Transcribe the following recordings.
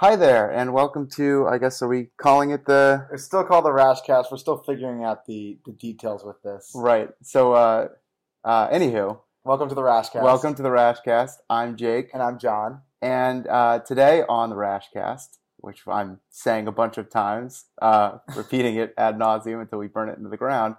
Hi there, and welcome to. I guess are we calling it the It's still called the Raschcast. We're still figuring out the, the details with this. right? So, uh, uh, anywho, Welcome to the Raschcast. welcome to the Raschcast. I'm Jake, And I'm John. and uh, today on the Raschcast, which I'm saying a bunch of times, uh, repeating it ad nauseum until we burn it into the ground,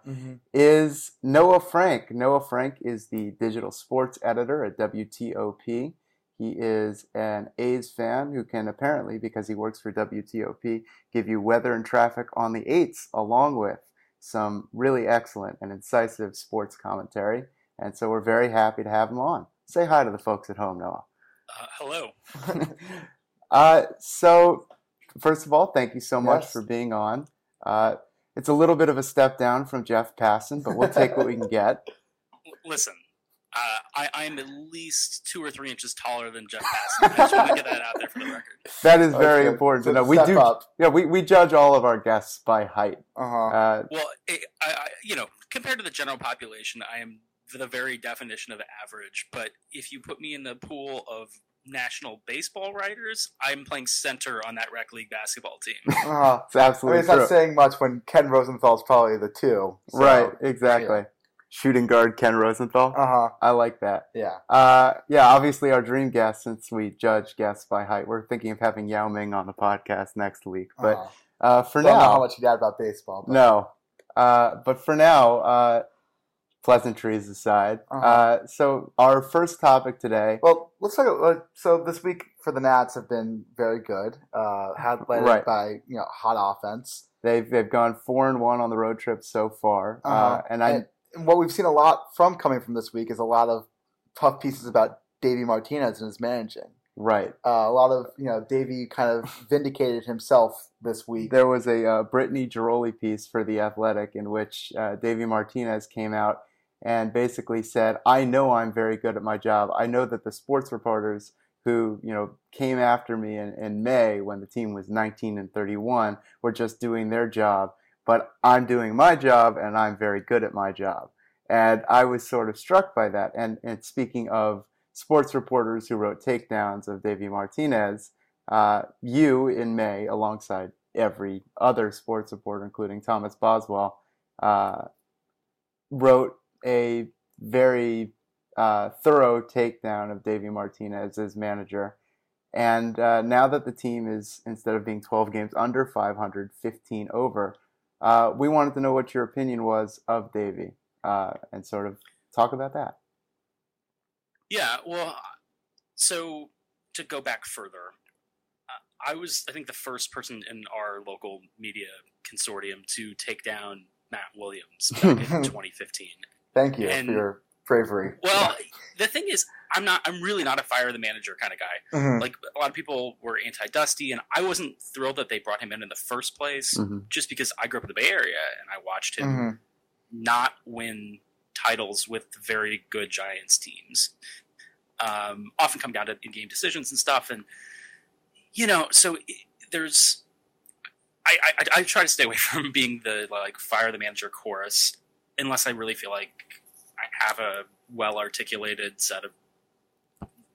is Noah Frank. Noah Frank is the digital sports editor at WTOP. He is an A's fan who can apparently, because he works for WTOP, give you weather and traffic on the eights, along with some really excellent and incisive sports commentary. And so we're very happy to have him on. Say hi to the folks at home, Noah. Uh, hello. uh, so, first of all, thank you so much for being on. Uh, it's a little bit of a step down from Jeff Passan, but we'll take what we can get. Listen, uh, I, I am at least two or three inches taller than Jeff Passan. I just want to get that out there for the record. That is very Okay, important so to know. We do, up. yeah, we, we judge all of our guests by height. Uh-huh. Uh, Well, it, I, I, you know, compared to the general population, I am the very definition of average. But if you put me in the pool of national baseball writers, I'm playing center on that rec league basketball team. uh-huh. it's I mean, absolutely it's true. not saying much when Ken Rosenthal's probably the two. so- right, exactly. Shooting guard Ken Rosenthal. Uh-huh. I like that. Yeah. Uh, yeah, obviously our dream guest, since we judge guests by height, we're thinking of having Yao Ming on the podcast next week. But uh-huh. uh, for Don't know how much you got about baseball. But no. Uh, but for now, uh, pleasantries aside. Uh-huh. Uh, so our first topic today. Well, let's talk. About, so this week for the Nats have been very good. Uh, had led Right. by you know hot offense. They've they've gone four and one on the road trip so far, uh, Uh-huh. and I and what we've seen a lot from coming from this week is a lot of tough pieces about Davey Martinez and his managing. right. Uh, a lot of you know Davey kind of vindicated himself this week. There was a uh, Brittany Ghiroli piece for the Athletic in which uh, Davey Martinez came out and basically said, "I know I'm very good at my job. I know that the sports reporters who you know came after me in, in May when the team was 19 and 31 were just doing their job, but I'm doing my job and I'm very good at my job." And I was sort of struck by that. And, and speaking of sports reporters who wrote takedowns of Davey Martinez, uh, you in May, alongside every other sports reporter, including Thomas Boswell, uh, wrote a very uh, thorough takedown of Davey Martinez as manager. And uh, now that the team is, instead of being 12 games under 500, 15 over, uh, we wanted to know what your opinion was of Davey uh, and sort of talk about that. Yeah, well, so to go back further, I was, I think, the first person in our local media consortium to take down Matt Williams back in 2015. Thank you And- for your bravery. Well, the thing is, I'm not, I'm really not a fire the manager kind of guy. Mhm. Like a lot of people were anti-Dusty, and I wasn't thrilled that they brought him in in the first place, Mhm. just because I grew up in the Bay Area and I watched him Mhm. not win titles with very good Giants teams. Um, often come down to in-game decisions and stuff, and you know, so there's. I, I, I try to stay away from being the like fire the manager chorus, unless I really feel like have a well articulated set of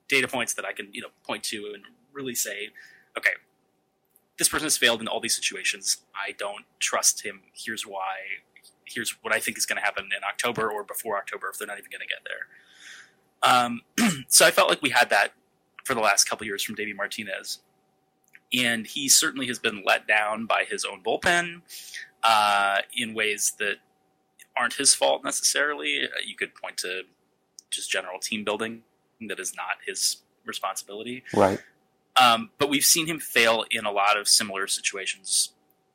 data points that I can you know point to and really say, okay, this person has failed in all these situations. I don't trust him. Here's why here's what I think is going to happen in October or before October if they're not even going to get there. Um, so I felt like we had that for the last couple years from Davey Martinez, and he certainly has been let down by his own bullpen uh, in ways that aren't his fault necessarily. Uh, You could point to just general team building that is not his responsibility. Right. Um, but we've seen him fail in a lot of similar situations.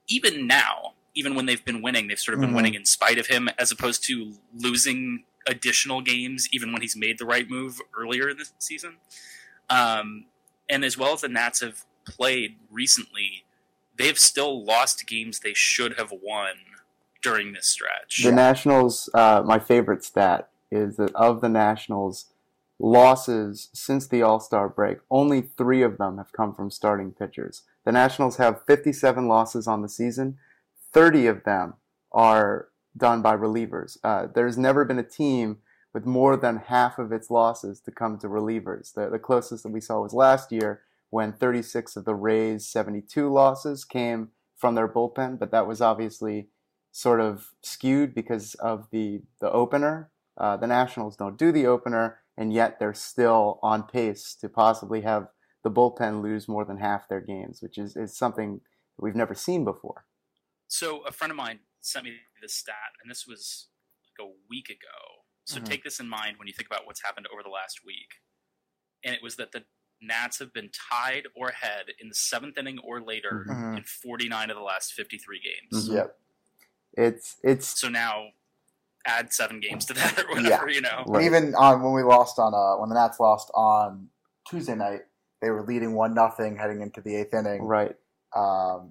Even now, even when they've been winning, they've sort of been Mhm. winning in spite of him, as opposed to losing additional games, even when he's made the right move earlier in the season. Um, and as well as the Nats have played recently, they've still lost games they should have won during this stretch. The Nationals, uh, my favorite stat is that of the Nationals losses since the All Star break, only three of them have come from starting pitchers. The Nationals have 57 losses on the season. 30 of them are done by relievers. Uh, there's never been a team with more than half of its losses to come to relievers. The, the closest that we saw was last year when 36 of the Rays' 72 losses came from their bullpen, but that was obviously sort of skewed because of the the opener. Uh, the Nationals don't do the opener, and yet they're still on pace to possibly have the bullpen lose more than half their games, which is, is something we've never seen before. So a friend of mine sent me this stat, and this was like a week ago. So Mhm. take this in mind when you think about what's happened over the last week. And it was that the Nats have been tied or ahead in the seventh inning or later Mhm. in 49 of the last 53 games. Mhm. Yep. It's it's So now add seven games to that or whatever, you know. Right. Even on when we lost on uh when the Nats lost on Tuesday night, they were leading one nothing heading into the eighth inning. right, Um,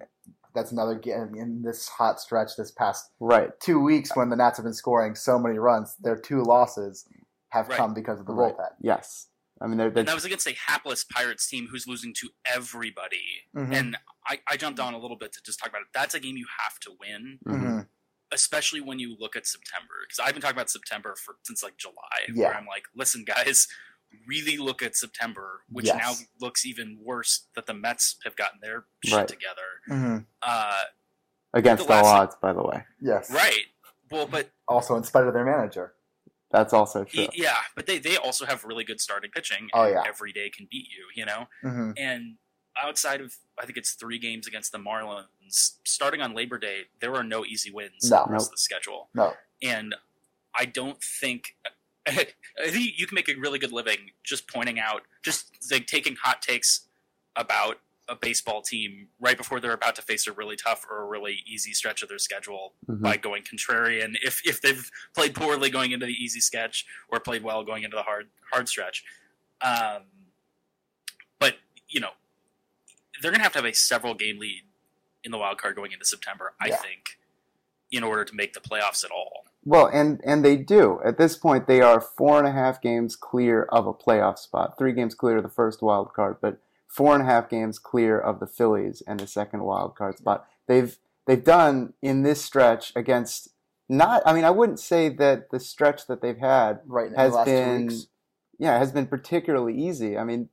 that's another game in this hot stretch this past right, two weeks when the Nats have been scoring so many runs. Their two losses have Right. come because of the Right. bullpen. yes. I mean, they're, they're that was against a hapless Pirates team who's losing to everybody. Mhm. And I, I jumped on a little bit to just talk about it. That's a game you have to win. mhm. Especially when you look at September. Because I've been talking about September for since like July, Yeah. where I'm like, listen, guys, really look at September, which Yes. now looks even worse that the Mets have gotten their shit Right. together. Mhm. Uh, against the all last- odds, by the way. Yes. right. Well, but Also, in spite of their manager. That's also true. yeah, but they they also have really good starting pitching. Oh, yeah. every day can beat you, you know. hmm And outside of I think it's three games against the Marlins, starting on Labor Day, there are no easy wins No. Nope. the schedule. No. and I don't think I think you can make a really good living just pointing out, just like taking hot takes about a baseball team right before they're about to face a really tough or a really easy stretch of their schedule Mhm. by going contrarian. If if they've played poorly going into the easy sketch or played well going into the hard hard stretch, um, but you know they're going to have to have a several game lead in the wild card going into September. I Yeah. think in order to make the playoffs at all. Well, and and they do. At this point, they are four and a half games clear of a playoff spot. Three games clear of the first wild card, but four and a half games clear of the Phillies and the second wild card spot. They've they've done in this stretch against not. I mean, I wouldn't say that the stretch that they've had Right in has been yeah has been particularly easy. I mean,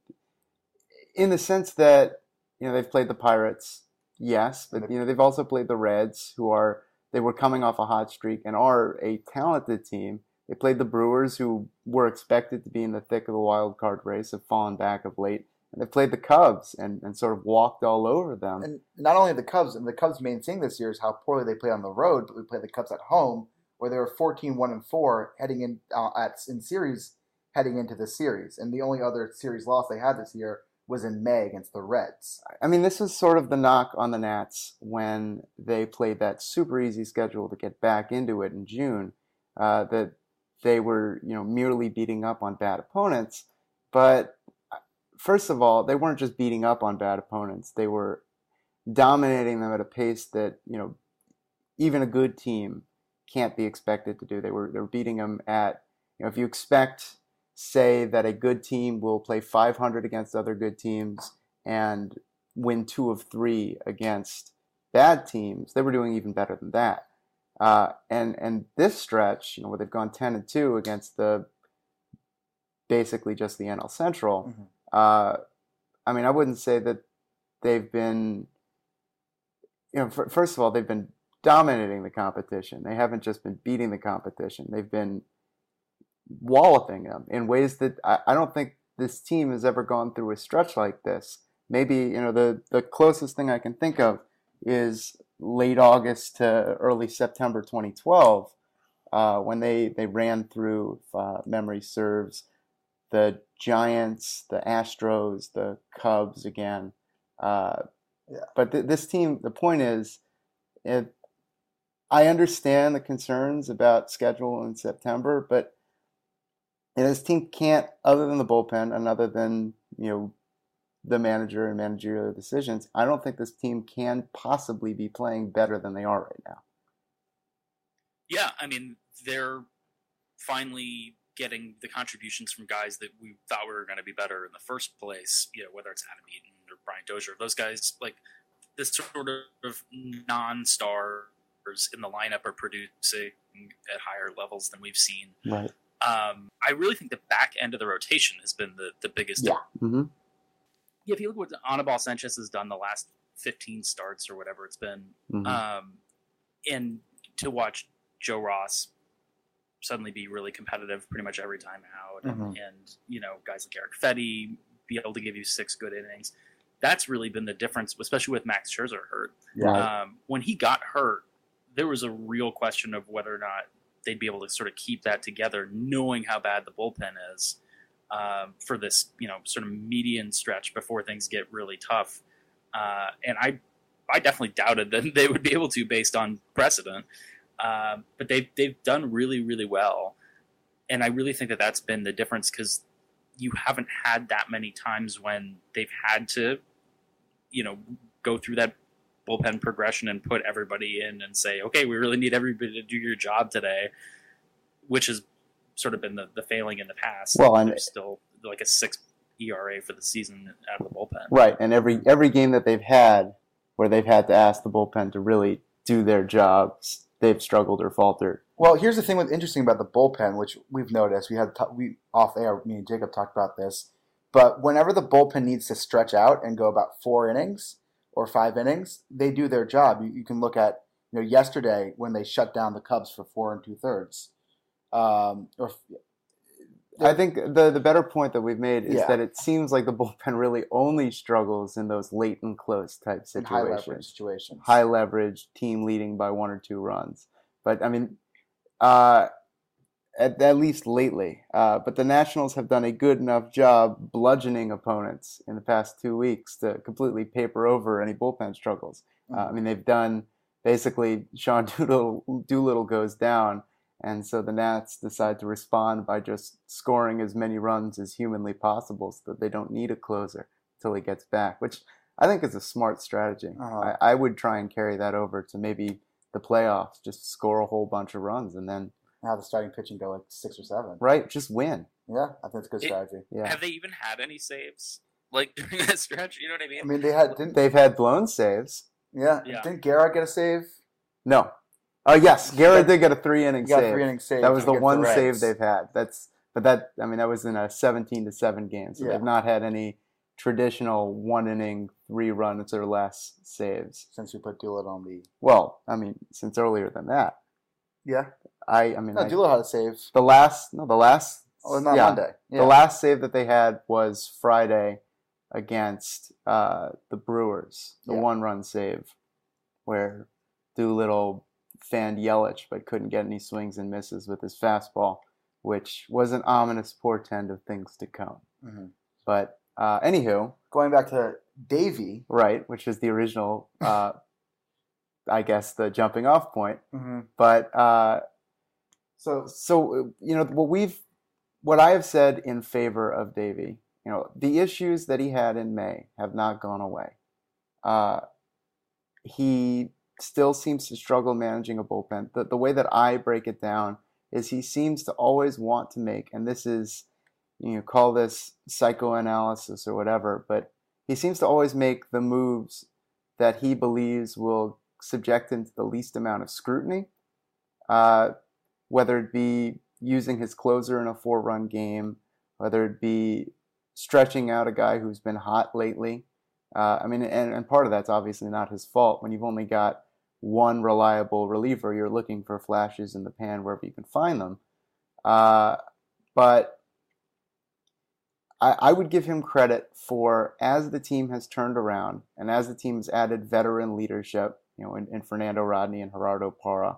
in the sense that you know they've played the Pirates, yes, but you know they've also played the Reds, who are they were coming off a hot streak and are a talented team. They played the Brewers, who were expected to be in the thick of the wild card race, have fallen back of late. And they played the Cubs and, and sort of walked all over them. And not only the Cubs, and the Cubs' main thing this year is how poorly they play on the road, but we play the Cubs at home, where they were 14 1 and 4 heading in uh, at in series heading into the series. And the only other series loss they had this year was in May against the Reds. I mean, this was sort of the knock on the Nats when they played that super easy schedule to get back into it in June. Uh, that they were, you know, merely beating up on bad opponents. But uh, first of all, they weren't just beating up on bad opponents; they were dominating them at a pace that you know even a good team can't be expected to do. They were they were beating them at you know if you expect say that a good team will play 500 against other good teams and win two of three against bad teams, they were doing even better than that. Uh, and and this stretch, you know, where they've gone 10 and two against the basically just the NL Central. Mhm. Uh, I mean, I wouldn't say that they've been, you know, f- first of all, they've been dominating the competition. They haven't just been beating the competition. They've been walloping them in ways that I, I don't think this team has ever gone through a stretch like this. Maybe you know the the closest thing I can think of is late August to early September 2012 uh, when they they ran through, if uh, memory serves, the Giants, the Astros, the Cubs again. Uh, Yeah. But th- this team, the point is, it, I understand the concerns about schedule in September, but you know, this team can't, other than the bullpen and other than you know the manager and managerial decisions, I don't think this team can possibly be playing better than they are right now. Yeah, I mean, they're finally getting the contributions from guys that we thought we were going to be better in the first place. You know, whether it's Adam Eaton or Brian Dozier, those guys like this sort of non-stars in the lineup are producing at higher levels than we've seen. Right. Um, I really think the back end of the rotation has been the the biggest Yeah. hmm yeah, if you look at what Anibal Sanchez has done the last 15 starts or whatever it's been, Mhm. um, and to watch Joe Ross suddenly be really competitive pretty much every time out, and, Mhm. and you know guys like Erick Fedde be able to give you six good innings. That's really been the difference, especially with Max Scherzer hurt. Yeah. Um, when he got hurt, there was a real question of whether or not they'd be able to sort of keep that together, knowing how bad the bullpen is um, for this, you know, sort of median stretch before things get really tough. Uh, and I, I definitely doubted that they would be able to based on precedent. Um, but they've they've done really really well, and I really think that that's been the difference because you haven't had that many times when they've had to, you know, go through that bullpen progression and put everybody in and say, okay, we really need everybody to do your job today, which has sort of been the, the failing in the past. Well, and- there's still like a six ERA for the season out of the bullpen. Right, and every every game that they've had where they've had to ask the bullpen to really do their jobs, they've struggled or faltered. Well, here's the thing with interesting about the bullpen, which we've noticed. We had t- we off air. Me and Jacob talked about this, but whenever the bullpen needs to stretch out and go about four innings or five innings, they do their job. You, you can look at you know yesterday when they shut down the Cubs for four and two thirds. Um, or I think the the better point that we've made is Yeah. that it seems like the bullpen really only struggles in those late and close type in high leverage situations. situations. High leverage, team leading by one or two runs. But I mean, uh, at, at least lately. Uh, but the Nationals have done a good enough job bludgeoning opponents in the past two weeks to completely paper over any bullpen struggles. Uh, I mean, they've done basically Sean Doolittle, Doolittle goes down, and so the Nats decide to respond by just scoring as many runs as humanly possible so that they don't need a closer until he gets back, which I think is a smart strategy. Uh-huh. I, I would try and carry that over to maybe the playoffs, just score a whole bunch of runs and then, And have the starting pitching go like six or seven. right, just win. Yeah, I think it's a good It- strategy. Yeah. Have they even had any saves like during that stretch? You know what I mean? I mean, they had didn't They've had blown saves. yeah, Yeah. didn't Garrett get a save? No. Oh, yes, Garrett did get a three inning He got a save. three inning save. that was the one Reds. save they've had. That's but that I mean that was in a 17 to 7 game. So Yeah. they've not had any traditional one inning three runs or less saves. since we put Doolittle on the Well, I mean since earlier than that. yeah. I I mean No, I- Doolittle had a save. the last no the last Oh, not yeah, Monday. Yeah. The last save that they had was Friday against uh, the Brewers, the Yeah. one run save where Doolittle fanned Yelich but couldn't get any swings and misses with his fastball, which was an ominous portend of things to come. Mhm. But uh, anywho, Going back to Davey. right, which is the original, uh, I guess, the jumping off point. Mm-hmm. But uh, So so you know what we've what I have said in favor of Davey, you know, the issues that he had in May have not gone away. Uh, he still seems to struggle managing a bullpen. The, the way that I break it down is he seems to always want to make, and this is, you know, call this psychoanalysis or whatever, but he seems to always make the moves that he believes will subject him to the least amount of scrutiny. Uh, whether it be using his closer in a four run game, whether it be stretching out a guy who's been hot lately. Uh, I mean, and, and part of that's obviously not his fault. When you've only got one reliable reliever, you're looking for flashes in the pan wherever you can find them. Uh, but I, I would give him credit for as the team has turned around and as the team has added veteran leadership, you know, in, in Fernando Rodney and Gerardo Parra,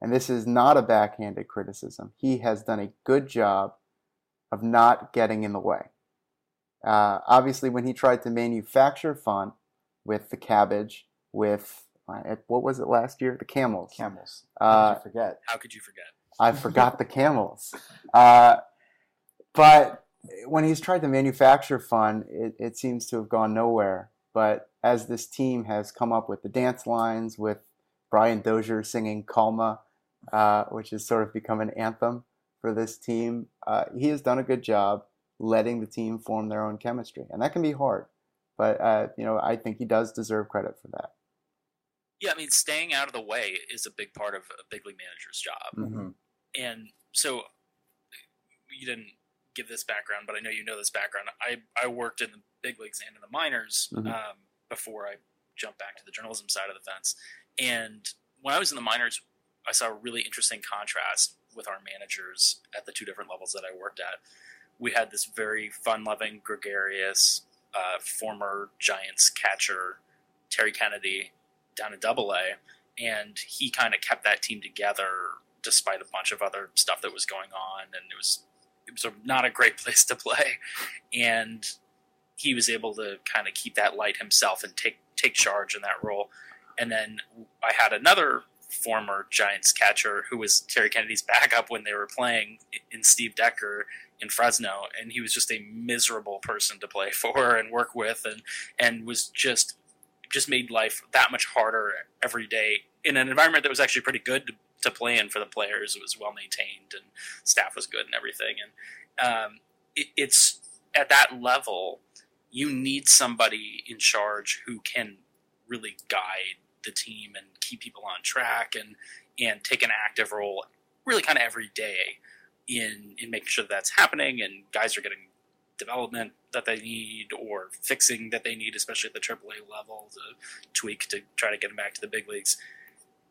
and this is not a backhanded criticism. He has done a good job of not getting in the way. Uh, obviously, when he tried to manufacture fun with the cabbage, with uh, what was it last year? The camels. camels. Uh, How could you forget? How could you forget? I forgot the camels. Uh, but when he's tried to manufacture fun, it, it seems to have gone nowhere. But as this team has come up with the dance lines, with Brian Dozier singing Calma, uh, which has sort of become an anthem for this team, uh, he has done a good job letting the team form their own chemistry. And that can be hard. But, uh, you know, I think he does deserve credit for that. Yeah, I mean, staying out of the way is a big part of a big league manager's job. Mm-hmm. and so you didn't give this background, but I know you know this background. I I worked in the big leagues and in the minors Mhm. um, before I jumped back to the journalism side of the fence. And when I was in the minors, I saw a really interesting contrast with our managers at the two different levels that I worked at. We had this very fun-loving, gregarious uh, former Giants catcher Terry Kennedy down in Double A, and he kind of kept that team together despite a bunch of other stuff that was going on, and it was it was a, not a great place to play, and he was able to kind of keep that light himself and take take charge in that role. And then I had another former Giants catcher who was Terry Kennedy's backup when they were playing in Steve Decker in Fresno, and he was just a miserable person to play for and work with, and and was just just made life that much harder every day in an environment that was actually pretty good to, to play in for the players. It was well maintained and staff was good and everything. And um, it, it's at that level, you need somebody in charge who can really guide the team and keep people on track and and take an active role, really kind of every day in in making sure that that's happening and guys are getting development that they need or fixing that they need, especially at the AAA level, to tweak to try to get them back to the big leagues.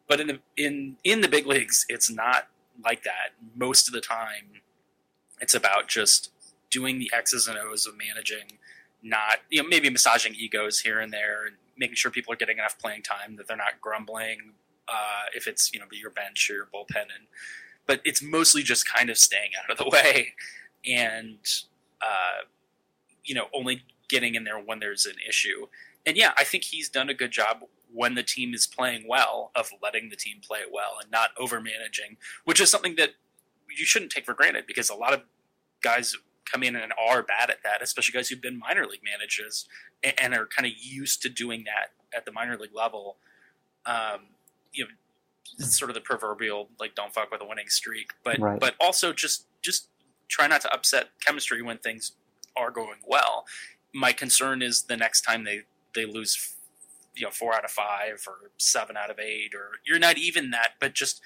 But in the in in the big leagues, it's not like that. Most of the time, it's about just doing the X's and O's of managing, not you know maybe massaging egos here and there, and making sure people are getting enough playing time that they're not grumbling uh, if it's you know be your bench or your bullpen, and but it's mostly just kind of staying out of the way and uh, you know only getting in there when there's an issue. And yeah, I think he's done a good job when the team is playing well of letting the team play well and not over managing, which is something that you shouldn't take for granted because a lot of guys come in and are bad at that, especially guys who've been minor league managers and, are kind of used to doing that at the minor league level. Um, you know, it's sort of the proverbial like don't fuck with a winning streak, but Right. but also just just try not to upset chemistry when things are going well. My concern is the next time they they lose, you know, four out of five or seven out of eight, or you're not even that, but just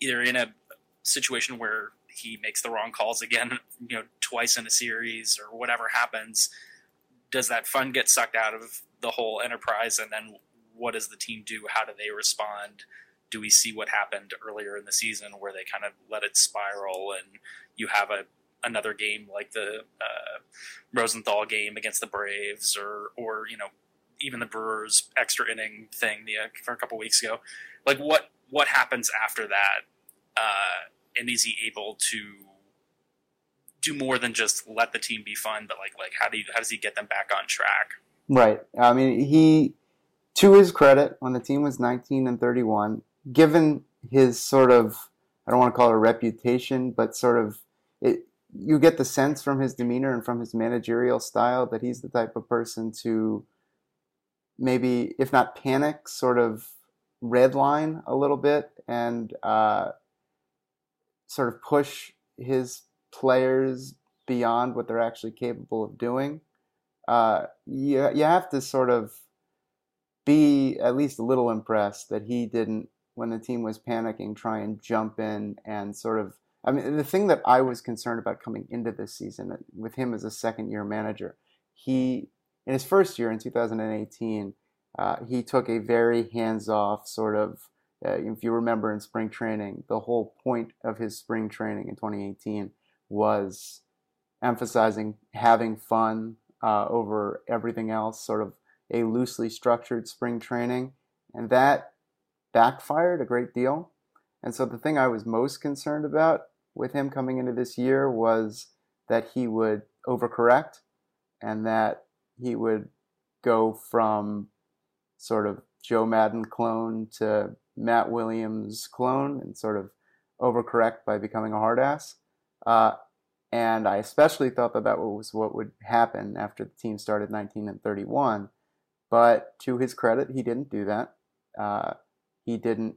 either in a situation where he makes the wrong calls again, you know, twice in a series or whatever happens, does that fun get sucked out of the whole enterprise? And then what does the team do? How do they respond? Do we see what happened earlier in the season where they kind of let it spiral and you have a another game like the uh, Rosenthal game against the Braves or or you know even the Brewers extra inning thing the, uh, for a couple weeks ago. Like what what happens after that? Uh, and is he able to do more than just let the team be fun? But like like how do you how does he get them back on track? Right. I mean, he, to his credit, when the team was 19 and 31, given his sort of, I don't want to call it a reputation, but sort of, it, you get the sense from his demeanor and from his managerial style that he's the type of person to maybe, if not panic, sort of redline a little bit and uh, sort of push his players beyond what they're actually capable of doing uh, you, you have to sort of be at least a little impressed that he didn't, when the team was panicking, try and jump in and sort of. I mean, the thing that I was concerned about coming into this season with him as a second year manager, he, in his first year in 2018, uh, he took a very hands off sort of. Uh, if you remember in spring training, the whole point of his spring training in 2018 was emphasizing having fun, uh, over everything else, sort of a loosely structured spring training. And that backfired a great deal. And so the thing I was most concerned about with him coming into this year was that he would overcorrect and that he would go from sort of Joe Maddon clone to Matt Williams clone and sort of overcorrect by becoming a hard ass. Uh, and I especially thought that that was what would happen after the team started 19 and 31. But to his credit, he didn't do that. Uh, he didn't.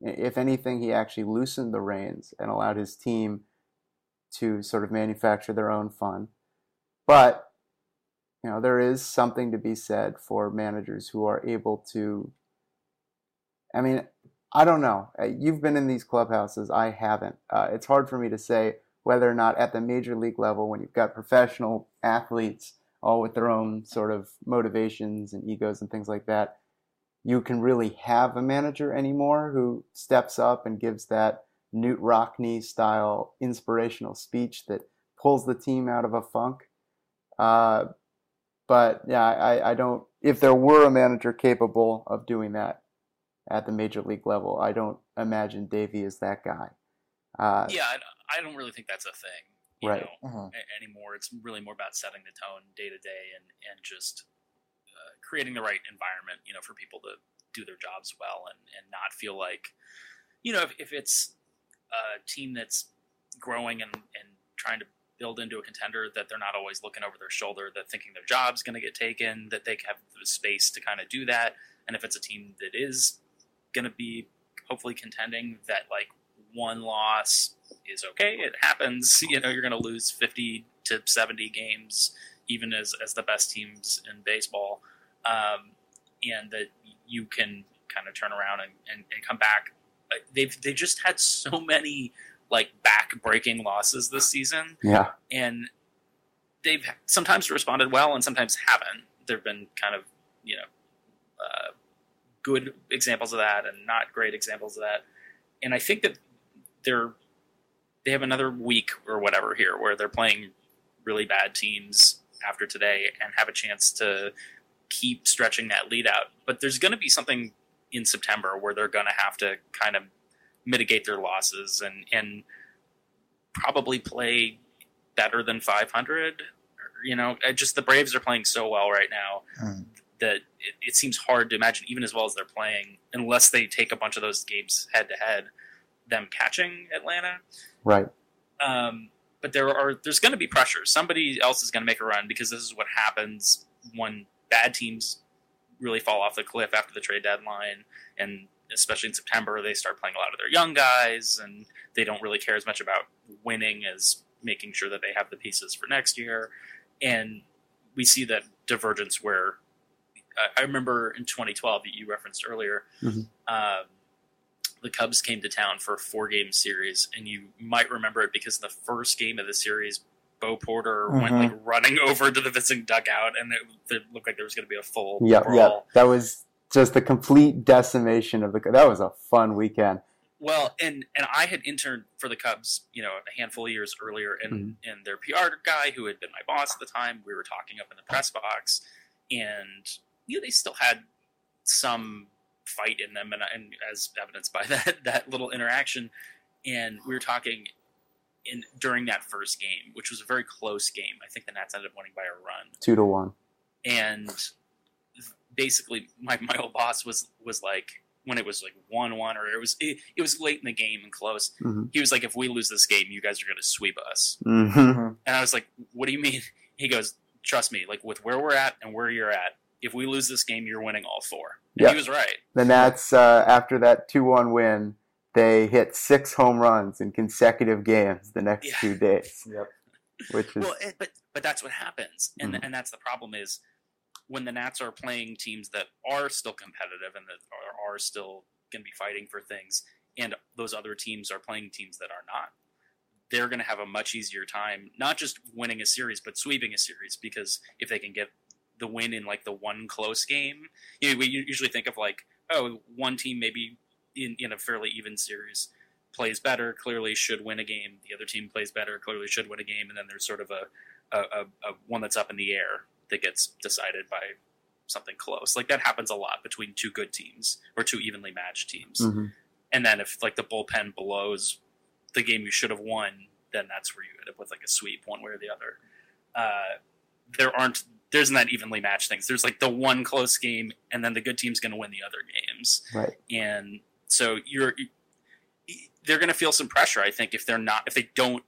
If anything, he actually loosened the reins and allowed his team to sort of manufacture their own fun. But you know, there is something to be said for managers who are able to. I mean, I don't know. Uh, You've been in these clubhouses. I haven't. Uh, it's hard for me to say whether or not at the major league level, when you've got professional athletes all with their own sort of motivations and egos and things like that, you can really have a manager anymore who steps up and gives that Knute Rockne style inspirational speech that pulls the team out of a funk. Uh, but yeah, I, I don't. If there were a manager capable of doing that at the major league level, I don't imagine Davey is that guy. Uh, yeah, I, I, don't really think that's a thing, right? Know, uh-huh. Anymore, it's really more about setting the tone day to day and and just uh, creating the right environment, you know, for people to do their jobs well and and not feel like, you know, if, if it's a team that's growing and and trying to build into a contender that they're not always looking over their shoulder, that thinking their job's going to get taken, that they have the space to kind of do that. And if it's a team that is going to be hopefully contending, that like one loss is okay. It happens. You know, you're going to lose 50 to 70 games, even as, as the best teams in baseball. Um, and that you can kind of turn around and, and, and come back. They've, they just had so many like back breaking losses this season. Yeah. And they've sometimes responded well and sometimes haven't. There have been kind of, you know, uh, good examples of that and not great examples of that. And I think that they're they have another week or whatever here where they're playing really bad teams after today and have a chance to keep stretching that lead out. But there's going to be something in September where they're going to have to kind of mitigate their losses and and probably play better than 500. You know, just the Braves are playing so well right now mm. That it, it, seems hard to imagine, even as well as they're playing, unless they take a bunch of those games head to head, them catching Atlanta. Right. Um, but there are there's going to be pressure. Somebody else is going to make a run because this is what happens when bad teams really fall off the cliff after the trade deadline and especially in September, they start playing a lot of their young guys, and they don't really care as much about winning as making sure that they have the pieces for next year. And we see that divergence where I remember in 2012 that you referenced earlier, mm-hmm. um, the Cubs came to town for a four game series, and you might remember it because the first game of the series, Bo Porter mm-hmm. went like running over to the visiting dugout, and it, it looked like there was going to be a full yeah, yeah. That was just the complete decimation of the. That was a fun weekend. Well, and and I had interned for the Cubs, you know, a handful of years earlier, and mm-hmm. and their PR guy, who had been my boss at the time, we were talking up in the press box, and you know, they still had some fight in them, and, and as evidenced by that that little interaction, and we were talking in during that first game, which was a very close game. I think the Nats ended up winning by a run, two to one, and basically my, my old boss was was like when it was like one one or it was it, it, was late in the game and close. Mm-hmm. He was like, if we lose this game, you guys are going to sweep us. Mm-hmm. And I was like, what do you mean? He goes, trust me, like with where we're at and where you're at, if we lose this game, you're winning all four. And yep. he was right. The Nats, uh, after that two one win, they hit six home runs in consecutive games the next yeah. two days. Yep. Which is well, it, but but that's what happens, and mm-hmm. and that's the problem is when the Nats are playing teams that are still competitive and that are, are still going to be fighting for things, and those other teams are playing teams that are not, they're going to have a much easier time not just winning a series but sweeping a series because if they can get the win in like the one close game, you know, we usually think of like oh one team maybe in in a fairly even series plays better, clearly should win a game. The other team plays better, clearly should win a game, and then there's sort of a a, a, a one that's up in the air that gets decided by something close. Like that happens a lot between two good teams or two evenly matched teams. Mm-hmm. And then if like the bullpen blows the game you should have won, then that's where you end up with like a sweep one way or the other. Uh, there aren't there isn't that evenly matched things. There's like the one close game, and then the good team's going to win the other games. Right. And so you're they're going to feel some pressure, I think, if they're not if they don't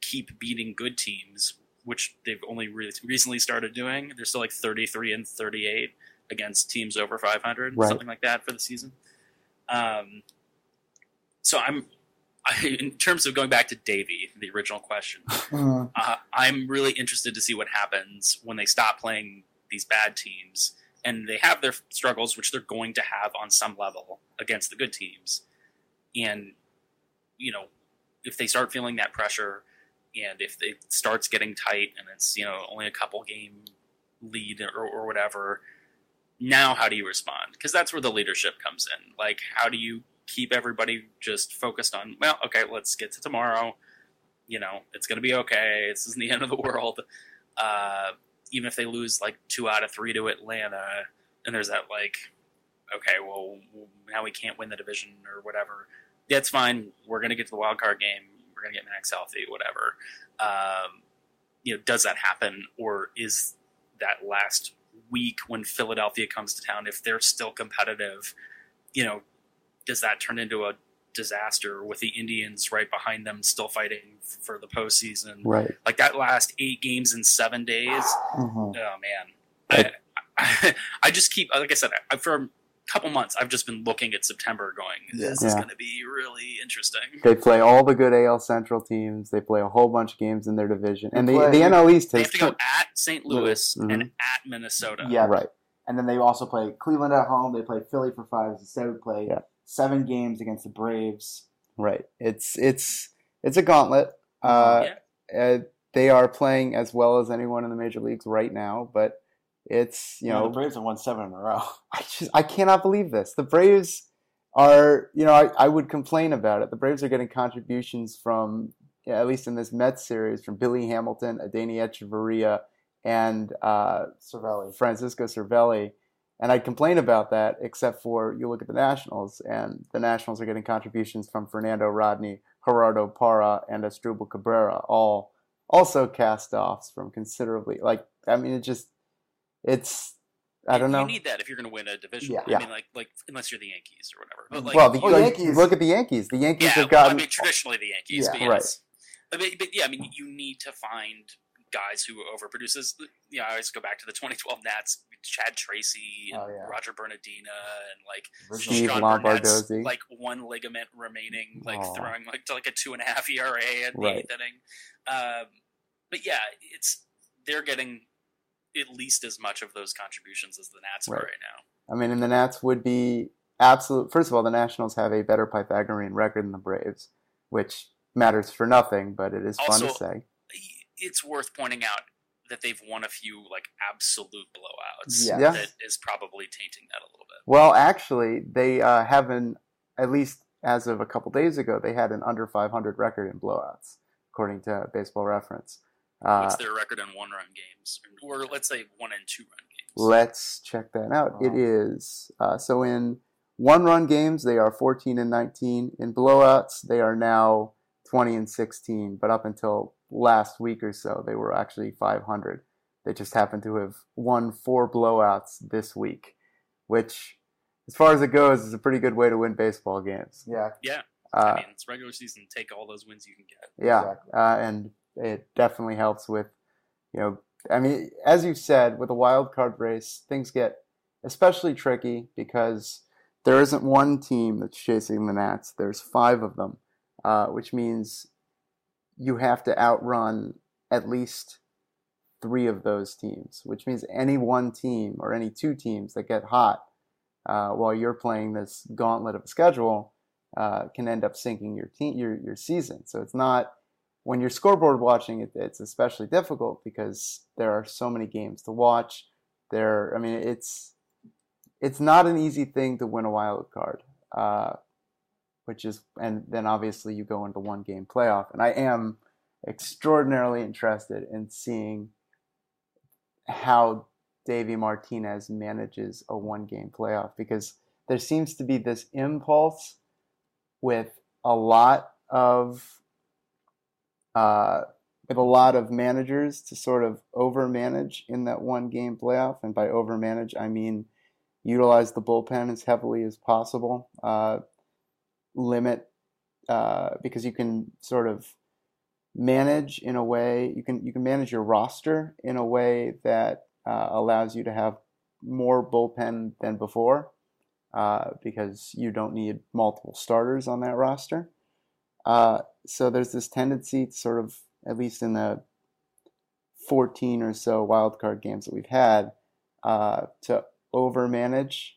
keep beating good teams which they've only re- recently started doing. They're still like 33 and 38 against teams over 500, right. something like that for the season. Um, so I'm, I, in terms of going back to Davey, the original question, uh-huh. uh, I'm really interested to see what happens when they stop playing these bad teams and they have their struggles, which they're going to have on some level against the good teams. And, you know, if they start feeling that pressure, and if it starts getting tight and it's you know only a couple game lead or, or whatever, now how do you respond? Because that's where the leadership comes in. Like, how do you keep everybody just focused on? Well, okay, let's get to tomorrow. You know, it's going to be okay. This isn't the end of the world. Uh, even if they lose like two out of three to Atlanta, and there's that like, okay, well now we can't win the division or whatever. That's fine. We're going to get to the wild card game. We're going to get Max healthy, whatever. Um, you know, does that happen, or is that last week when Philadelphia comes to town, if they're still competitive, you know, does that turn into a disaster with the Indians right behind them still fighting for the postseason? Right. Like that last eight games in seven days. Mm-hmm. Oh man, I, I, I just keep like I said I, for a couple months I've just been looking at September, going, "This is going to be really interesting." They play all the good AL Central teams. They play a whole bunch of games in their division, and They the play- the NL East They has have to go at St. Louis Mhm. and at Minnesota. Yeah. right. And then they also play Cleveland at home. They play Philly for five. Instead, we play Yeah. Seven games against the Braves. Right. It's it's it's a gauntlet. Uh, uh, they are playing as well as anyone in the major leagues right now, but it's you You know know, the Braves have won seven in a row. I just I cannot believe this. The Braves are you know I, I would complain about it. The Braves are getting contributions from yeah, at least in this Mets series from Billy Hamilton, Adeiny Hechavarria, and uh, Cervelli. Francisco Cervelli. And I'd complain about that, except for you look at the Nationals, and the Nationals are getting contributions from Fernando Rodney, Gerardo Parra, and Asdrubal Cabrera, all also cast offs from considerably. Like, I mean, it just, it's, I don't You- know. You need that if you're going to win a division. Yeah. I Yeah. mean, like, like unless you're the Yankees or whatever. But like, well, the, Oh, like, Yankees. look at the Yankees. The Yankees yeah, have well, I mean, traditionally the Yankees. Yeah. but Right. yes. But, but yeah, I mean, you need to find guys who overproduces. Yeah, I always go back to the 2012 Nats, Chad Tracy, and Oh, yeah. Roger Bernadina, and like Steve Burnett's, like one ligament remaining, like Aw. throwing like to like a two and a half ERA at the Right. eighth inning. Um, but yeah, it's they're getting at least as much of those contributions as the Nats are Right. right now. I mean, and the Nats would be absolute. First of all, the Nationals have a better Pythagorean record than the Braves, which matters for nothing, but it is fun to say. It's worth pointing out that they've won a few like absolute blowouts. Yeah. Yeah. That is probably tainting that a little bit. Well, actually, they uh, have an, at least as of a couple days ago, they had an under 500 record in blowouts, according to Baseball Reference. Uh, What's their record in one run games? Or let's say one and two run games. let's check that out. It Wow. is, uh, so in one run games, they are 14 and 19. In blowouts, they are now 20 and 16. But up until last week or so, they were actually 500. They just happen to have won four blowouts this week, which, as far as it goes, is a pretty good way to win baseball games. Yeah. Yeah. Uh, I mean, it's regular season. Take all those wins you can get. yeah, Exactly. uh, and it definitely helps with, you know, I mean, as you said, with a wild card race, things get especially tricky because there isn't one team that's chasing the Nats. There's five of them, uh, which means you have to outrun at least three of those teams, which means any one team or any two teams that get hot uh, while you're playing this gauntlet of a schedule uh, can end up sinking your team, your your season. So it's not when you're scoreboard watching it, it's especially difficult because there are so many games to watch. There, I mean, it's it's not an easy thing to win a wild card, uh, which is, and then obviously you go into one game playoff, and I am extraordinarily interested in seeing how Davey Martinez manages a one game playoff because there seems to be this impulse with a lot of uh, with a lot of managers to sort of overmanage in that one game playoff, and by overmanage I mean utilize the bullpen as heavily as possible, uh, limit uh, because you can sort of manage in a way you can you can manage your roster in a way that uh, allows you to have more bullpen than before uh, because you don't need multiple starters on that roster. Uh, so there's this tendency to sort of, at least in the 14 or so wildcard games that we've had, uh, to overmanage.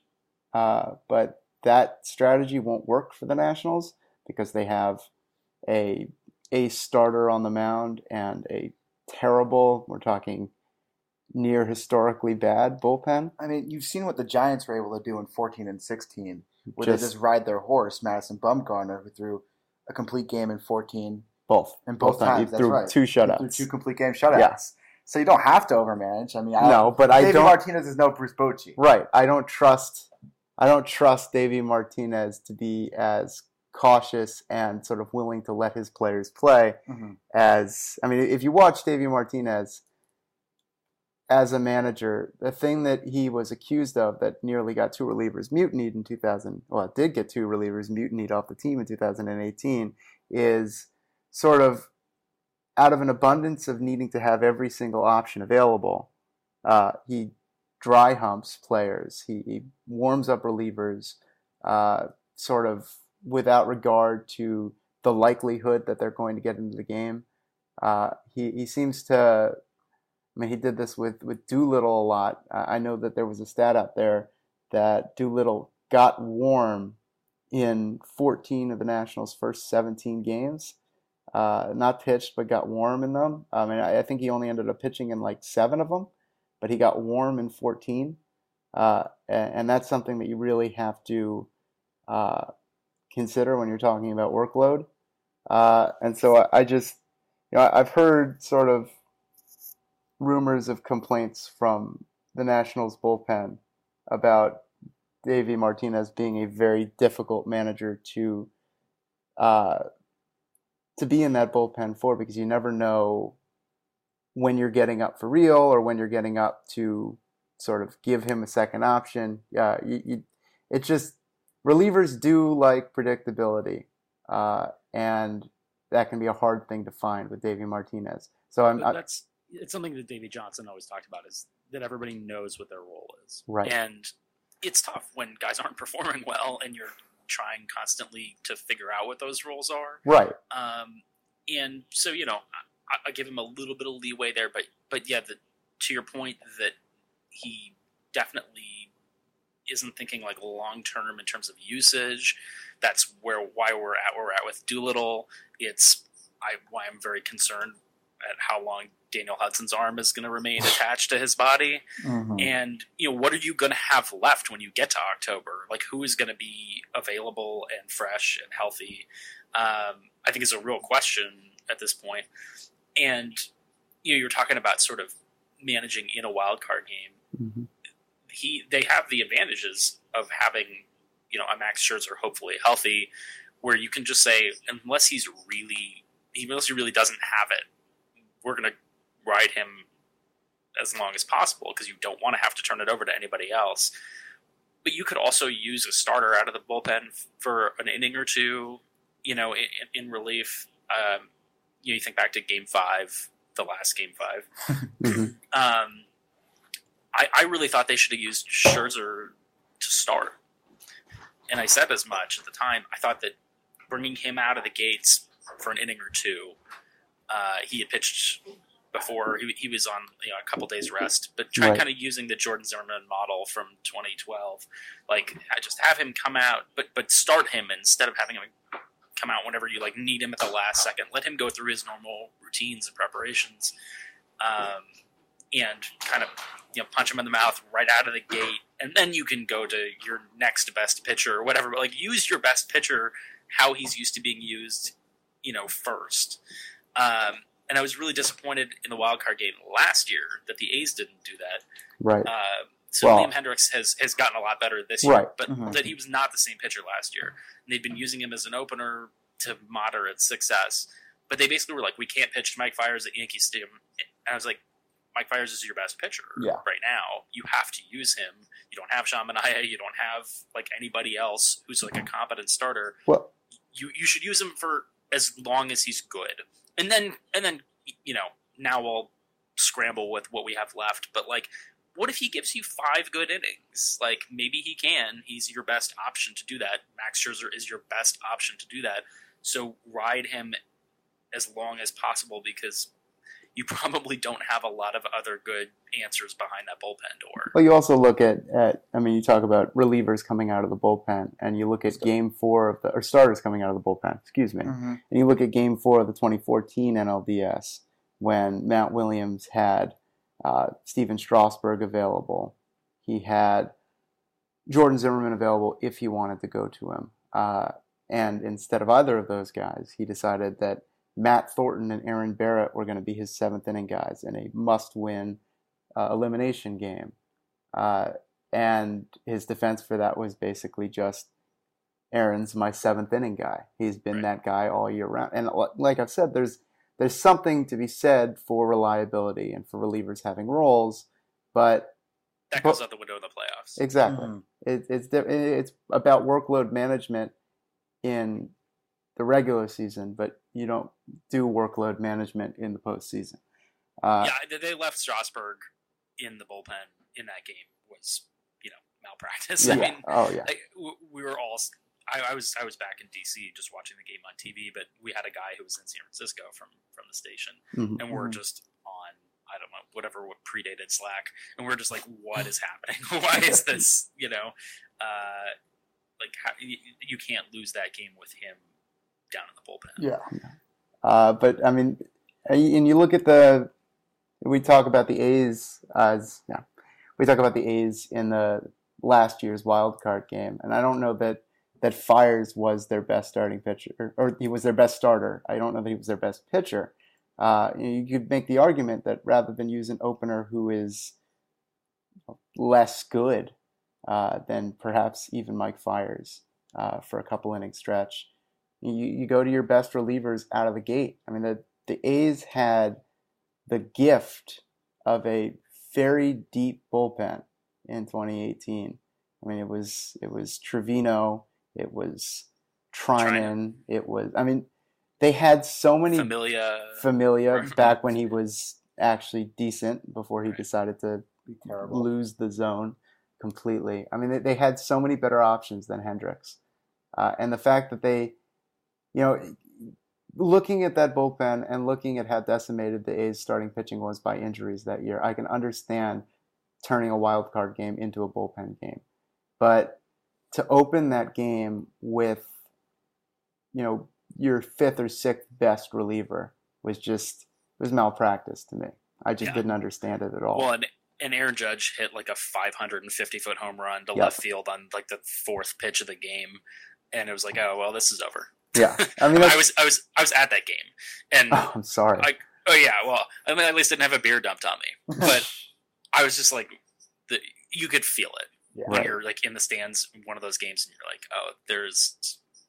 Uh, but that strategy won't work for the Nationals because they have a a starter on the mound and a terrible, we're talking near historically bad bullpen. I mean, you've seen what the Giants were able to do in 14 and 16, where Just- they just ride their horse, Madison Bumgarner, who threw a complete game in 14 Both. and both, times. times. He threw right. two shutouts. two complete game shutouts. Yeah. So you don't have to overmanage. I mean, I No, but I don't. Martinez is no Bruce Bochy. Right. I don't trust. I don't trust Davey Martinez to be as cautious and sort of willing to let his players play Mhm. as I mean, if you watch Davey Martinez as a manager, the thing that he was accused of that nearly got two relievers mutinied in 2000, well, it did get two relievers mutinied off the team in 2018, is sort of out of an abundance of needing to have every single option available. Uh, he dry humps players. He, he warms up relievers, uh, sort of without regard to the likelihood that they're going to get into the game. Uh, he he seems to. I mean, he did this with with Doolittle a lot. I know that there was a stat out there that Doolittle got warm in 14 of the Nationals' first 17 games. Uh, not pitched, but got warm in them. I mean, I, I think he only ended up pitching in like seven of them, but he got warm in 14. Uh, and, that's something that you really have to uh, consider when you're talking about workload. Uh, and so I, I just, you know, I've heard sort of rumors of complaints from the Nationals bullpen about Davey Martinez being a very difficult manager to uh, to be in that bullpen for because you never know when you're getting up for real or when you're getting up to sort of give him a second option. Yeah, you, you, it just relievers do like predictability, uh, and that can be a hard thing to find with Davey Martinez. So I'm I, that's it's something that Davey Johnson always talked about is that everybody knows what their role is. Right. And it's tough when guys aren't performing well and you're trying constantly to figure out what those roles are. right. Um, and so you know, I, I give him a little bit of leeway there, but but yeah, the, to your point that he definitely isn't thinking like long term in terms of usage. That's where why we're at where we're at with Doolittle. It's I why I'm very concerned at how long Daniel Hudson's arm is going to remain attached to his body. Mhm. And you know, what are you going to have left when you get to October? Like, who is going to be available and fresh and healthy? Um, I think is a real question at this point. And you know, you're talking about sort of managing in a wild card game. hmm He they have the advantages of having you know a Max Scherzer hopefully healthy, where you can just say unless he's really unless he really doesn't have it, we're going to ride him as long as possible because you don't want to have to turn it over to anybody else. But you could also use a starter out of the bullpen for an inning or two, you know, in, in relief. Um, you know, you think back to Game Five, the last Game 5 hmm Um, I, I really thought they should have used Scherzer to start, and I said as much at the time. I thought that bringing him out of the gates for an inning or two, uh, he had pitched before. He, he was on you know a couple days rest, but try Right. kind of using the Jordan Zimmermann model from 2012. Like I just have him come out, but but start him instead of having him come out whenever you like need him at the last second. Let him go through his normal routines and preparations, um, and kind of you know punch him in the mouth right out of the gate, and then you can go to your next best pitcher or whatever. But like use your best pitcher how he's used to being used, you know, first. Um, and I was really disappointed in the wild card game last year that the A's didn't do that. Right. Uh, so Well- Liam Hendriks has has gotten a lot better this year, Right. but Mhm. that he was not the same pitcher last year. And they'd been using him as an opener to moderate success. But they basically were like, we can't pitch Mike Fiers at Yankee Stadium. And I was like, Mike Fiers is your best pitcher Yeah. right now. You have to use him. You don't have Sean Manaea. You don't have like anybody else who's like a competent starter Well, you you should use him for as long as he's good, and then and then you know now we'll scramble with what we have left. But like, what if he gives you five good innings? Like maybe he can. He's your best option to do that. Max Scherzer is your best option to do that. So ride him as long as possible because you probably don't have a lot of other good answers behind that bullpen door. Well, you also look at, at I mean, you talk about relievers coming out of the bullpen, and you look at Game Four of the or starters coming out of the bullpen. Excuse me, Mm-hmm. and you look at Game Four of the 2014 NLDS when Matt Williams had uh, Stephen Strasburg available. He had Jordan Zimmermann available if he wanted to go to him. Uh, and instead of either of those guys, he decided that Matt Thornton and Aaron Barrett were going to be his seventh inning guys in a must win uh, elimination game. Uh, and his defense for that was basically just Aaron's my seventh inning guy. He's been Right. that guy all year round. And like I've said, there's there's something to be said for reliability and for relievers having roles, but That Well- goes out the window in the playoffs. exactly, Mhm. it, it's it's about workload management in the regular season, but you don't do workload management in the postseason. Uh, yeah, they- they left Strasburg in the bullpen in that game was you know malpractice. yeah. I mean, oh yeah, like, we were all. I, I was I was back in DC just watching the game on TV, but we had a guy who was in San Francisco from from the station, Mhm. and we're Mhm. just on I don't know whatever what predated Slack, and we're just like, what is happening? Why is this? You know, uh, like how, you, you can't lose that game with him down in the bullpen. Yeah. Uh, but I mean, and you look at the, we talk about the A's as, yeah, we talk about the A's in the last year's wild card game, and I don't know that that Fiers was their best starting pitcher, or, he was their best starter. I don't know that he was their best pitcher. Uh, you could make the argument that rather than use an opener who is less good uh, than perhaps even Mike Fiers uh, for a couple inning stretch, you, you go to your best relievers out of the gate. I mean, the, the A's had the gift of a very deep bullpen in 2018. I mean, it was it was Trivino, it was Treinen, it was. I mean, they had so many Familia, Familia back when he was actually decent before he Right. decided to Be lose the zone completely. I mean, they, they had so many better options than Hendriks. Uh, and the fact that they, you know, looking at that bullpen and looking at how decimated the A's starting pitching was by injuries that year, I can understand turning a wild card game into a bullpen game. But to open that game with, you know, your fifth or sixth best reliever was just was malpractice to me. I just Yeah. didn't understand it at all. Well, and, and Aaron Judge hit like a 550 foot home run to Yep. left field on like the fourth pitch of the game, and it was like, oh well, this is over. yeah, I mean, I was I was I was at that game, and Oh, I'm sorry. I- oh yeah, well, I mean, at least didn't have a beer dumped on me, but I was just like, the, you could feel it Yeah. when Right. you're like in the stands in one of those games, and you're like, oh, there's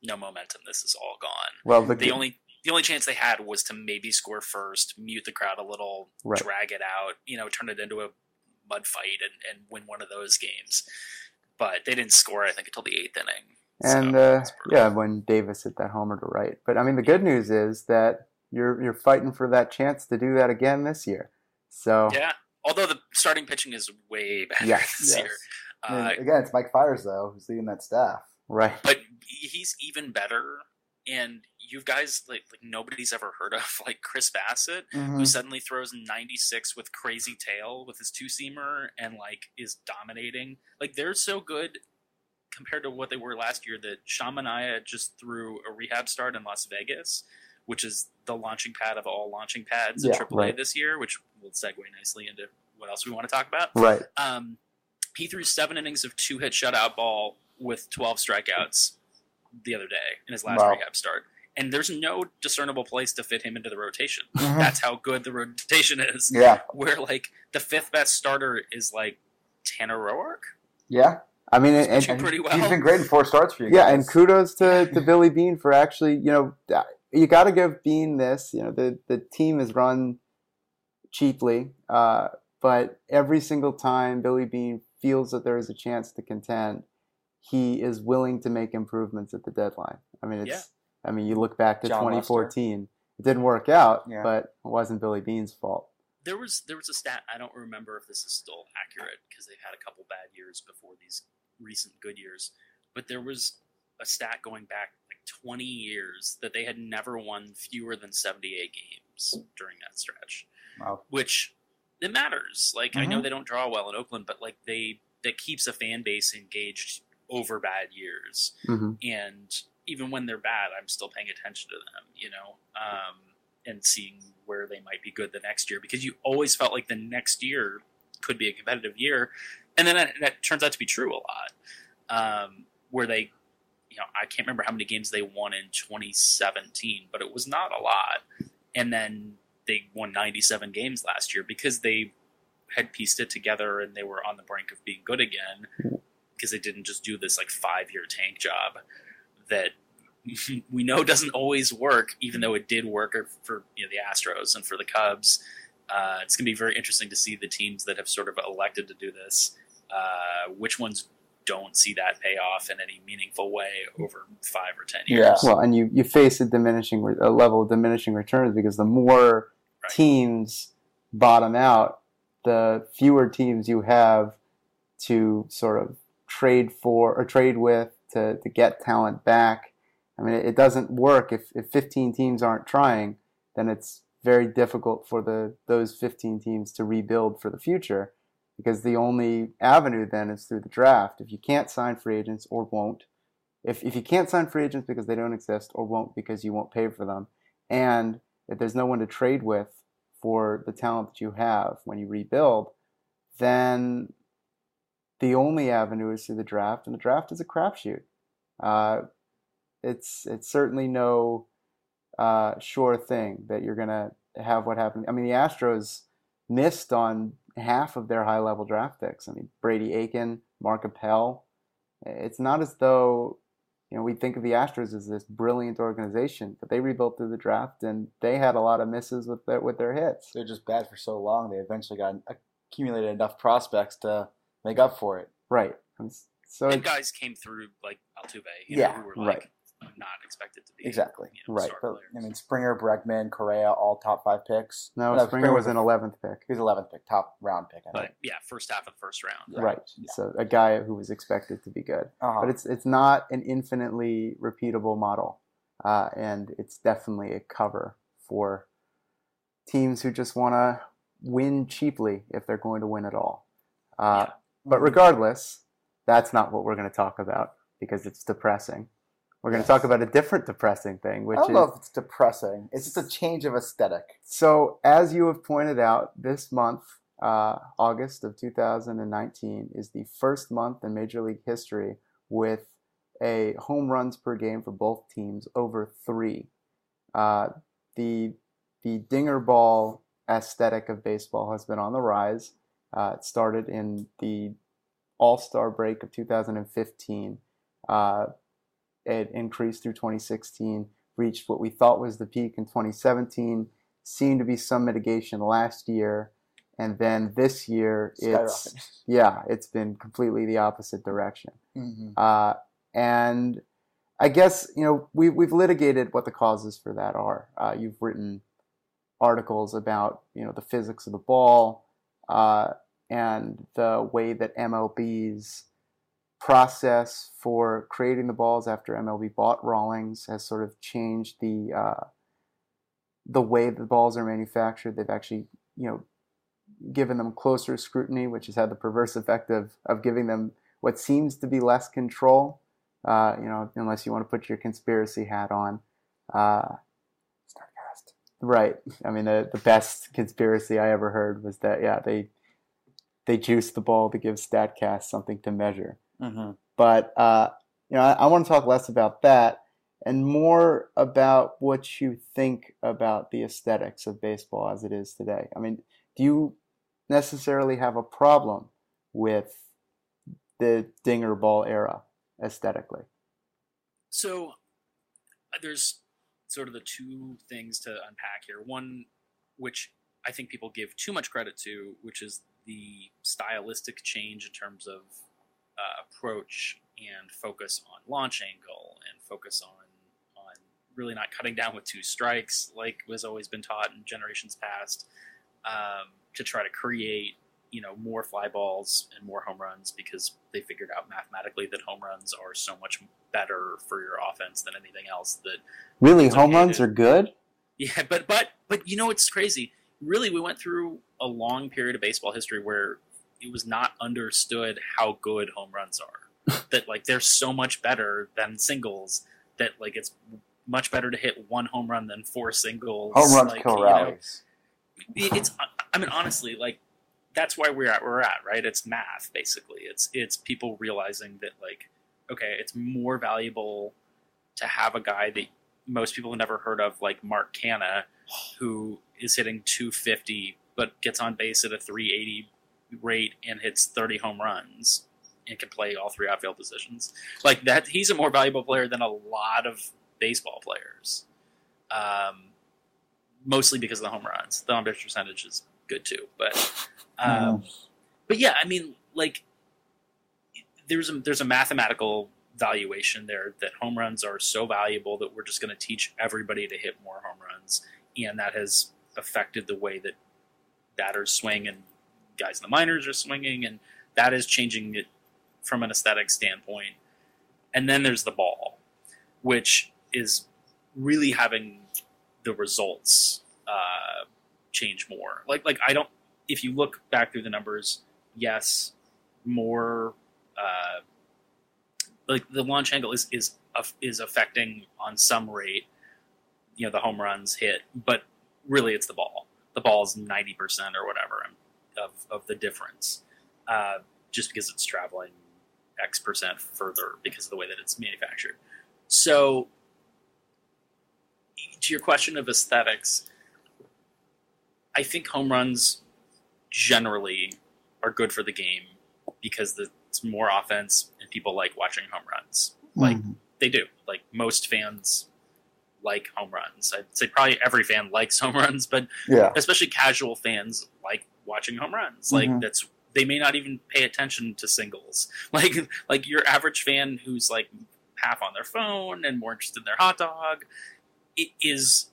no momentum. This is all gone. well, the, The only the only chance they had was to maybe score first, mute the crowd a little, Right. drag it out, you know, turn it into a mud fight and, and win one of those games. But they didn't score, I think, until the eighth inning. and So, uh, yeah, when Davis hit that homer to right. But I mean, the good news is that you're you're fighting for that chance to do that again this year. So yeah. Although the starting pitching is way better Yes, this yes. year. I mean, Uh, again, it's Mike Fiers though who's leading that staff. right, but he's even better. And you guys like like nobody's ever heard of like Chris Bassitt, Mm-hmm. who suddenly throws 96 with crazy tail with his two seamer and like is dominating. Like they're so good compared to what they were last year that Sean Manaea just threw a rehab start in Las Vegas, which is the launching pad of all launching pads in AAA right. this year, which will segue nicely into what else we want to talk about. right. Um, he threw seven innings of two hit shutout ball with 12 strikeouts the other day in his last Wow. rehab start. And there's no discernible place to fit him into the rotation. Mhm. That's how good the rotation is. Yeah, Where like the fifth best starter is like Tanner Roark. yeah. I mean, and, pitching and- pretty well. He's been great in four starts for you. yeah, guys. and kudos to, to Billy Beane for actually, you know, you got to give Beane this. You know, the the team is run cheaply, uh, but every single time Billy Beane feels that there is a chance to contend, he is willing to make improvements at the deadline. I mean, it's. Yeah. I mean, you look back to John 2014. It didn't work out, Yeah. but it wasn't Billy Beane's fault. There was there was a stat I don't remember if this is still accurate because they've had a couple bad years before these recent good years, but there was a stat going back like 20 years that they had never won fewer than 78 games during that stretch. Wow. which it matters. Like I know Mhm. they don't draw well in Oakland, but like they that keeps a fan base engaged over bad years. hmm And even when they're bad, I'm still paying attention to them. You know, um, and seeing where they might be good the next year because you always felt like the next year could be a competitive year, and then that, that turns out to be true a lot. Um, where they, you know, I can't remember how many games they won in 2017, but it was not a lot. And then they won 97 games last year because they had pieced it together and they were on the brink of being good again because they didn't just do this like five year tank job that we know doesn't always work, even though it did work for you know the Astros and for the Cubs. Uh, it's going to be very interesting to see the teams that have sort of elected to do this, uh, which ones don't see that payoff in any meaningful way over five or ten years. Yeah. Well, and you, you face a diminishing re- a level of diminishing returns because the more Right. teams bottom out, the fewer teams you have to sort of trade for or trade with to, to get talent back. I mean, it, it doesn't work if, if 15 teams aren't trying, then it's very difficult for the those 15 teams to rebuild for the future because the only avenue then is through the draft. If you can't sign free agents or won't, if, if you can't sign free agents because they don't exist or won't because you won't pay for them, and if there's no one to trade with for the talent that you have when you rebuild, then the only avenue is through the draft, and the draft is a crapshoot. Uh, it's it's certainly no uh, sure thing that you're gonna have what happened. I mean, the Astros missed on half of their high level draft picks. I mean, Brady Aiken, Mark Appel. It's not as though you know we think of the Astros as this brilliant organization, but they rebuilt through the draft and they had a lot of misses with their with their hits. They're just bad for so long. They eventually got accumulated enough prospects to make up for it. Right. And so and guys came through like Altuve, you know, Yeah, who were like right. Not expected to be Exactly. you know, Right, star But. I mean, Springer, Bregman, Correa, all top five picks. no, No, Springer was an 11th pick. He was 11th pick, top round pick. I but think. yeah, first half of the first round. Yeah. Right. Yeah. So a guy who was expected to be good. Uh-huh. but it's it's not an infinitely repeatable model, uh, and it's definitely a cover for teams who just want to win cheaply if they're going to win at all. Uh, Yeah. But regardless, that's not what we're going to talk about because it's depressing. We're going to talk about a different depressing thing, which I don't is know if it's depressing. It's just a change of aesthetic. so, as you have pointed out, this month, uh, August of 2019, is the first month in Major League history with a home runs per game for both teams over three. Uh, the the dinger ball aesthetic of baseball has been on the rise. Uh, it started in the All Star break of 2015. Uh, it increased through 2016, reached what we thought was the peak in 2017 seemed to be some mitigation last year, and then this year it's yeah, it's been completely the opposite direction. Mhm. Uh, and I guess you know we we've litigated what the causes for that are. Uh, you've written articles about you know the physics of the ball uh, and the way that MLB's process for creating the balls after MLB bought Rawlings has sort of changed the uh, the way the balls are manufactured. They've actually you know given them closer scrutiny, which has had the perverse effect of of giving them what seems to be less control. Uh, you know, unless you want to put your conspiracy hat on. Uh. Right. I mean, the the best conspiracy I ever heard was that yeah they they juiced the ball to give Statcast something to measure. Mm-hmm. But uh, you know, I, I want to talk less about that and more about what you think about the aesthetics of baseball as it is today. I mean, do you necessarily have a problem with the dinger ball era aesthetically? So uh, there's sort of the two things to unpack here. One, which I think people give too much credit to, which is the stylistic change in terms of uh, approach and focus on launch angle and focus on on really not cutting down with two strikes like was always been taught in generations past um, to try to create you know more fly balls and more home runs because they figured out mathematically that home runs are so much better for your offense than anything else that Really, home runs to- are good. yeah but but but you know it's crazy really we went through a long period of baseball history where it was not understood how good home runs are. that like they're so much better than singles that like it's much better to hit one home run than four singles. Home runs like, kill you know, rallies. it- it's I mean honestly like that's why we're at where we're at right it's math basically it's it's people realizing that like okay it's more valuable to have a guy that most people have never heard of like Mark Canha who is hitting 250 but gets on base at a 380 rate and hits 30 home runs and can play all three outfield positions. Like that he's a more valuable player than a lot of baseball players. Um, mostly because of the home runs. The on base percentage is good too, but um, but yeah, I mean, like there's a there's a mathematical valuation there that home runs are so valuable that we're just going to teach everybody to hit more home runs, and that has affected the way that batters swing and guys in the minors are swinging, and that is changing it from an aesthetic standpoint. And then there's the ball, which is really having the results uh, change more. Like like I don't. If you look back through the numbers, yes, more uh, like the launch angle is is is affecting on some rate, you know, the home runs hit, but really it's the ball. The ball is ninety percent or whatever of of the difference, uh, just because it's traveling X percent further because of the way that it's manufactured. So to your question of aesthetics, I think home runs generally are good for the game because the, it's more offense and people like watching home runs. Like Mhm. they do. Like most fans like home runs. I'd say probably every fan likes home runs, but Yeah. especially casual fans like watching home runs. Like Mhm. that's they may not even pay attention to singles. Like like your average fan who's like half on their phone and more interested in their hot dog is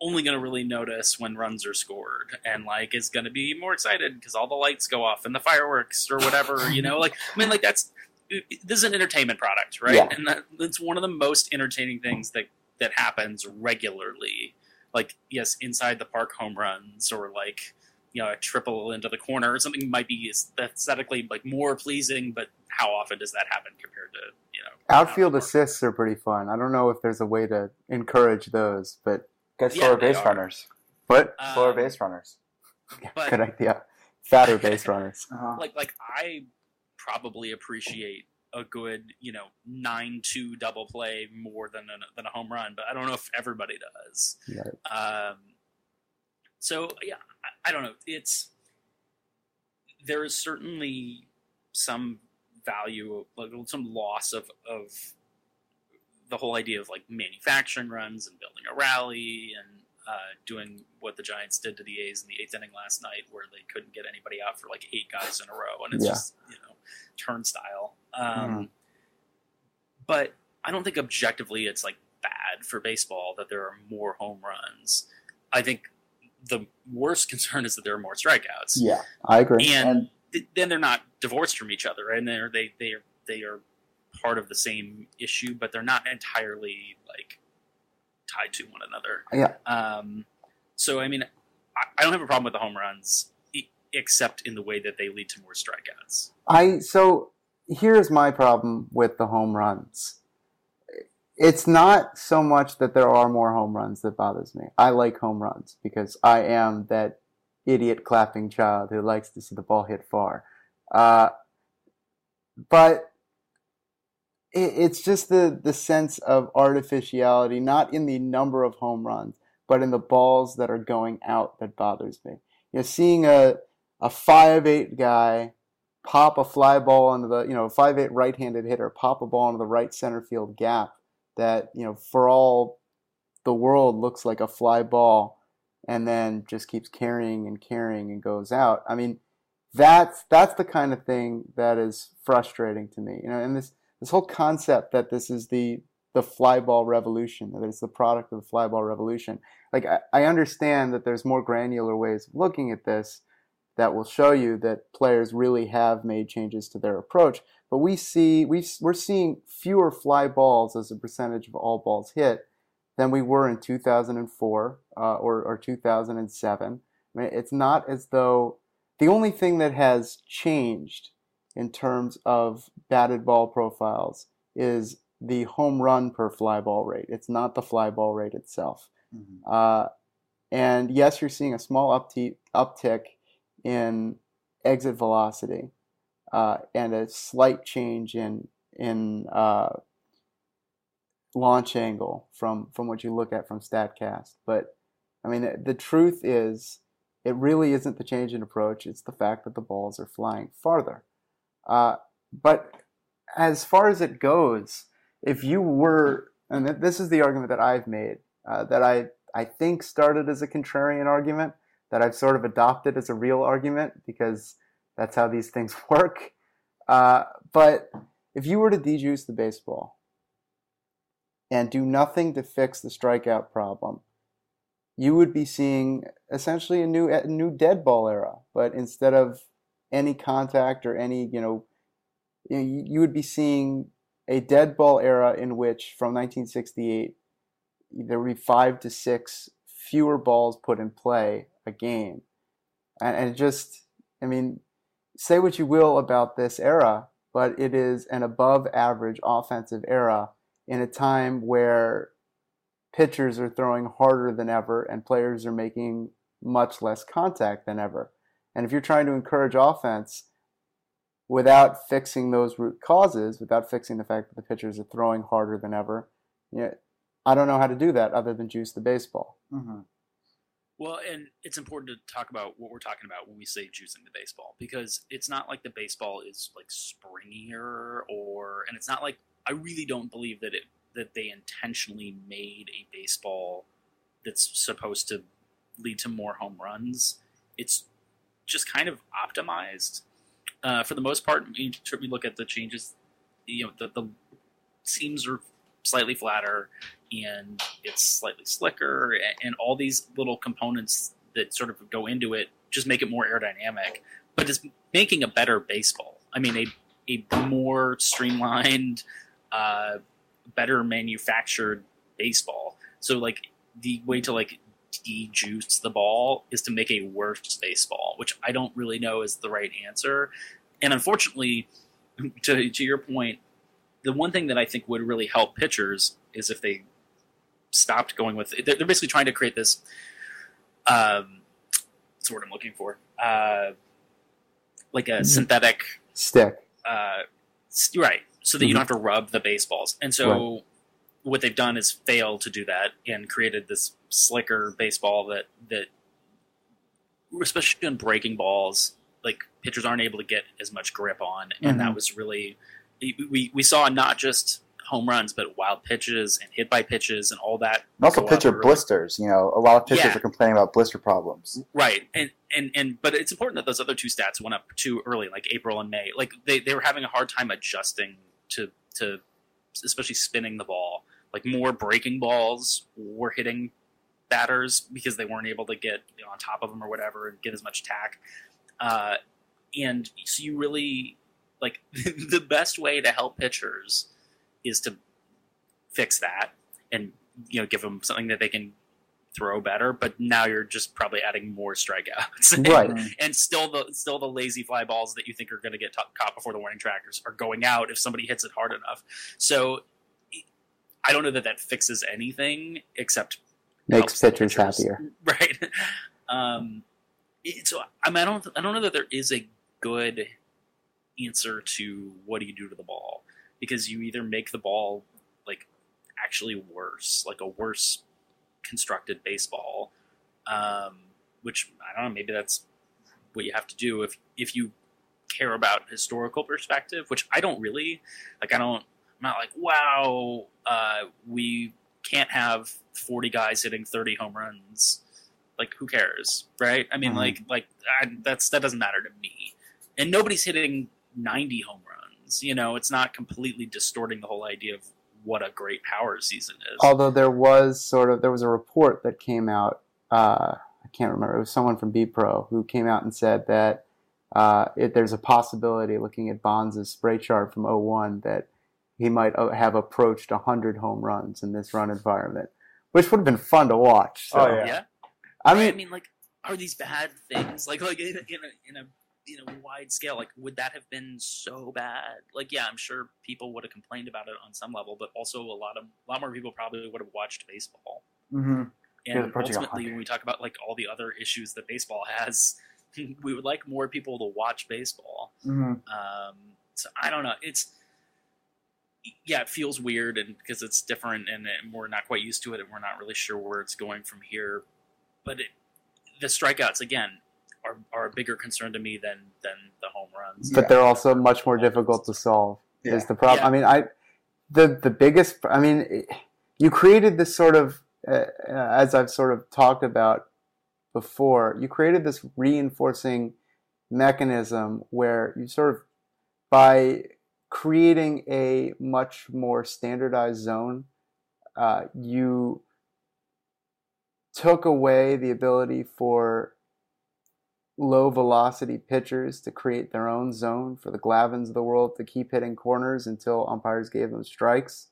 only going to really notice when runs are scored and like is going to be more excited because all the lights go off and the fireworks or whatever you know like i mean like that's this is an entertainment product right Yeah. and that, that's one of the most entertaining things that that happens regularly like yes inside the park home runs or like you know a triple into the corner or something might be aesthetically like more pleasing but how often does that happen compared to you know Outfield out of the park? assists are pretty fun. I don't know if there's a way to encourage those, but Get Yeah, slower they base are. runners. what? Slower Um, base runners. but Good idea. Fatter base runners. Uh-huh. like like I probably appreciate a good you know nine two double play more than a, than a home run, but I don't know if everybody does. Right. Um, so yeah, I, I don't know. It's there is certainly some value, like some loss of of the whole idea of like manufacturing runs and building a rally and uh, doing what the Giants did to the A's in the eighth inning last night, where they couldn't get anybody out for like eight guys in a row, and it's Yeah. just you know turnstile. Um, Mhm. But I don't think objectively it's like bad for baseball that there are more home runs. I think the worst concern is that there are more strikeouts, Yeah. I agree. and, And- th- then they're not divorced from each other, right? and they're they they are they are part of the same issue, but they're not entirely like tied to one another. Yeah. Um, so I mean, I, I don't have a problem with the home runs, except in the way that they lead to more strikeouts. I so here's my problem with the home runs. It's not so much that there are more home runs that bothers me. I like home runs because I am that idiot clapping child who likes to see the ball hit far. Uh, but it, it's just the the sense of artificiality, not in the number of home runs, but in the balls that are going out that bothers me. You know, seeing a a five eight guy pop a fly ball into the you know five eight right handed hitter pop a ball into the right center field gap that you know for all the world looks like a fly ball and then just keeps carrying and carrying and goes out. I mean, that's that's the kind of thing that is frustrating to me. You know, and this this whole concept that this is the the fly ball revolution, that it's the product of the fly ball revolution. Like I, I understand that there's more granular ways of looking at this that will show you that players really have made changes to their approach. But we see we we're seeing fewer fly balls as a percentage of all balls hit than we were in 2004 uh, or, or 2007. I mean, it's not as though the only thing that has changed in terms of batted ball profiles is the home run per fly ball rate. It's not the fly ball rate itself. Mm-hmm. Uh, and yes, you're seeing a small uptick, uptick in exit velocity uh, and a slight change in in uh, launch angle from from what you look at from Statcast. But I mean, the, truth is, it really isn't the change in approach. It's the fact that the balls are flying farther. Uh, but as far as it goes, if you were, and this is the argument that I've made, uh, that I I think started as a contrarian argument, that I've sort of adopted as a real argument because that's how these things work. Uh, but if you were to dejuice the baseball and do nothing to fix the strikeout problem, you would be seeing essentially a new a new dead ball era. But instead of any contact or any, you know, you, you would be seeing a dead ball era in which from 1968 there would be five to six fewer balls put in play a game. And, and just, I mean, say what you will about this era, but it is an above average offensive era in a time where pitchers are throwing harder than ever and players are making much less contact than ever. And if you're trying to encourage offense without fixing those root causes, without fixing the fact that the pitchers are throwing harder than ever, you know, I don't know how to do that other than juice the baseball. Mm-hmm. Well, and it's important to talk about what we're talking about when we say juicing the baseball because it's not like the baseball is like springier or, and it's not like I really don't believe that it that they intentionally made a baseball that's supposed to lead to more home runs. It's just kind of optimized uh, for the most part. We look at the changes. You know, the, the seams are slightly flatter and it's slightly slicker, and, all these little components that sort of go into it just make it more aerodynamic. But it's making a better baseball. I mean, a a more streamlined, uh, better manufactured baseball. So like the way to like de-juice the ball is to make a worse baseball, which I don't really know is the right answer. And unfortunately, to, to your point, the one thing that I think would really help pitchers is if they stopped going with. They're, they're basically trying to create this. Um, the word I'm looking for? Uh, like a mm-hmm. synthetic stick. Uh, right, so that mm-hmm. you don't have to rub the baseballs. And so right. what they've done is failed to do that and created this slicker baseball that that especially in breaking balls, like pitchers aren't able to get as much grip on, and mm-hmm. that was really we we saw not just home runs, but wild pitches and hit by pitches and all that. And also pitcher blisters. You know, a lot of pitchers yeah. are complaining about blister problems. Right, and and and but it's important that those other two stats went up too early, like April and May. Like they they were having a hard time adjusting to to especially spinning the ball. Like more breaking balls were hitting batters because they weren't able to get you know, on top of them or whatever and get as much tack. Uh, and so you really like the best way to help pitchers is to fix that and you know give them something that they can throw better. But now you're just probably adding more strikeouts, right? and, and still the still the lazy fly balls that you think are going to get t- caught before the warning trackers are going out if somebody hits it hard enough. So I don't know that that fixes anything except makes pitchers, pitchers, happier, right? um, so I mean, I don't I don't know that there is a good answer to what do you do to the ball because you either make the ball like actually worse, like a worse constructed baseball, um, which I don't know, maybe that's what you have to do if if you care about historical perspective, which I don't really like. I don't. I'm not like wow. Uh, we can't have 40 guys hitting 30 home runs. Like who cares, right? I mean, mm-hmm. like like I, that's that doesn't matter to me. And nobody's hitting 90 home runs. You know, it's not completely distorting the whole idea of what a great power season is. Although there was sort of there was a report that came out. Uh, I can't remember. It was someone from B Pro who came out and said that uh, it, there's a possibility, looking at Bonds' spray chart from 01, that he might uh, have approached 100 home runs in this run environment, which would have been fun to watch. So. Oh yeah. yeah. I mean, I mean, like are these bad things? Like like in a, in a in a in know wide scale, like would that have been so bad? Like yeah, I'm sure people would have complained about it on some level, but also a lot of a lot more people probably would have watched baseball. Mm-hmm. And ultimately, when we talk about like all the other issues that baseball has, we would like more people to watch baseball. Mm-hmm. Um, so I don't know. It's yeah, it feels weird, and because it's different, and, and we're not quite used to it, and we're not really sure where it's going from here. But it, the strikeouts again are, are a bigger concern to me than than the home runs. but Yeah. they're also much more difficult to solve. Yeah. Is the problem? Yeah. I mean, I the the biggest. I mean, you created this sort of, uh, as I've sort of talked about before. You created this reinforcing mechanism where you sort of by creating a much more standardized zone, uh, you took away the ability for low velocity pitchers to create their own zone for the Glavins of the world to keep hitting corners until umpires gave them strikes.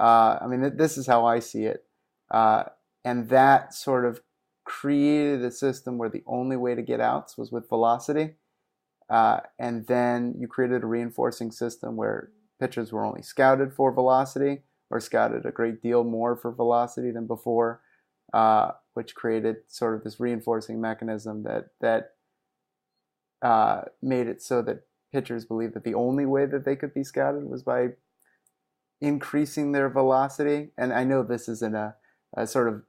Uh, I mean, this is how I see it. Uh, and that sort of created a system where the only way to get outs was with velocity. Uh, and then you created a reinforcing system where pitchers were only scouted for velocity or scouted a great deal more for velocity than before, uh, which created sort of this reinforcing mechanism that that uh, made it so that pitchers believed that the only way that they could be scouted was by increasing their velocity. And I know this isn't a, a sort of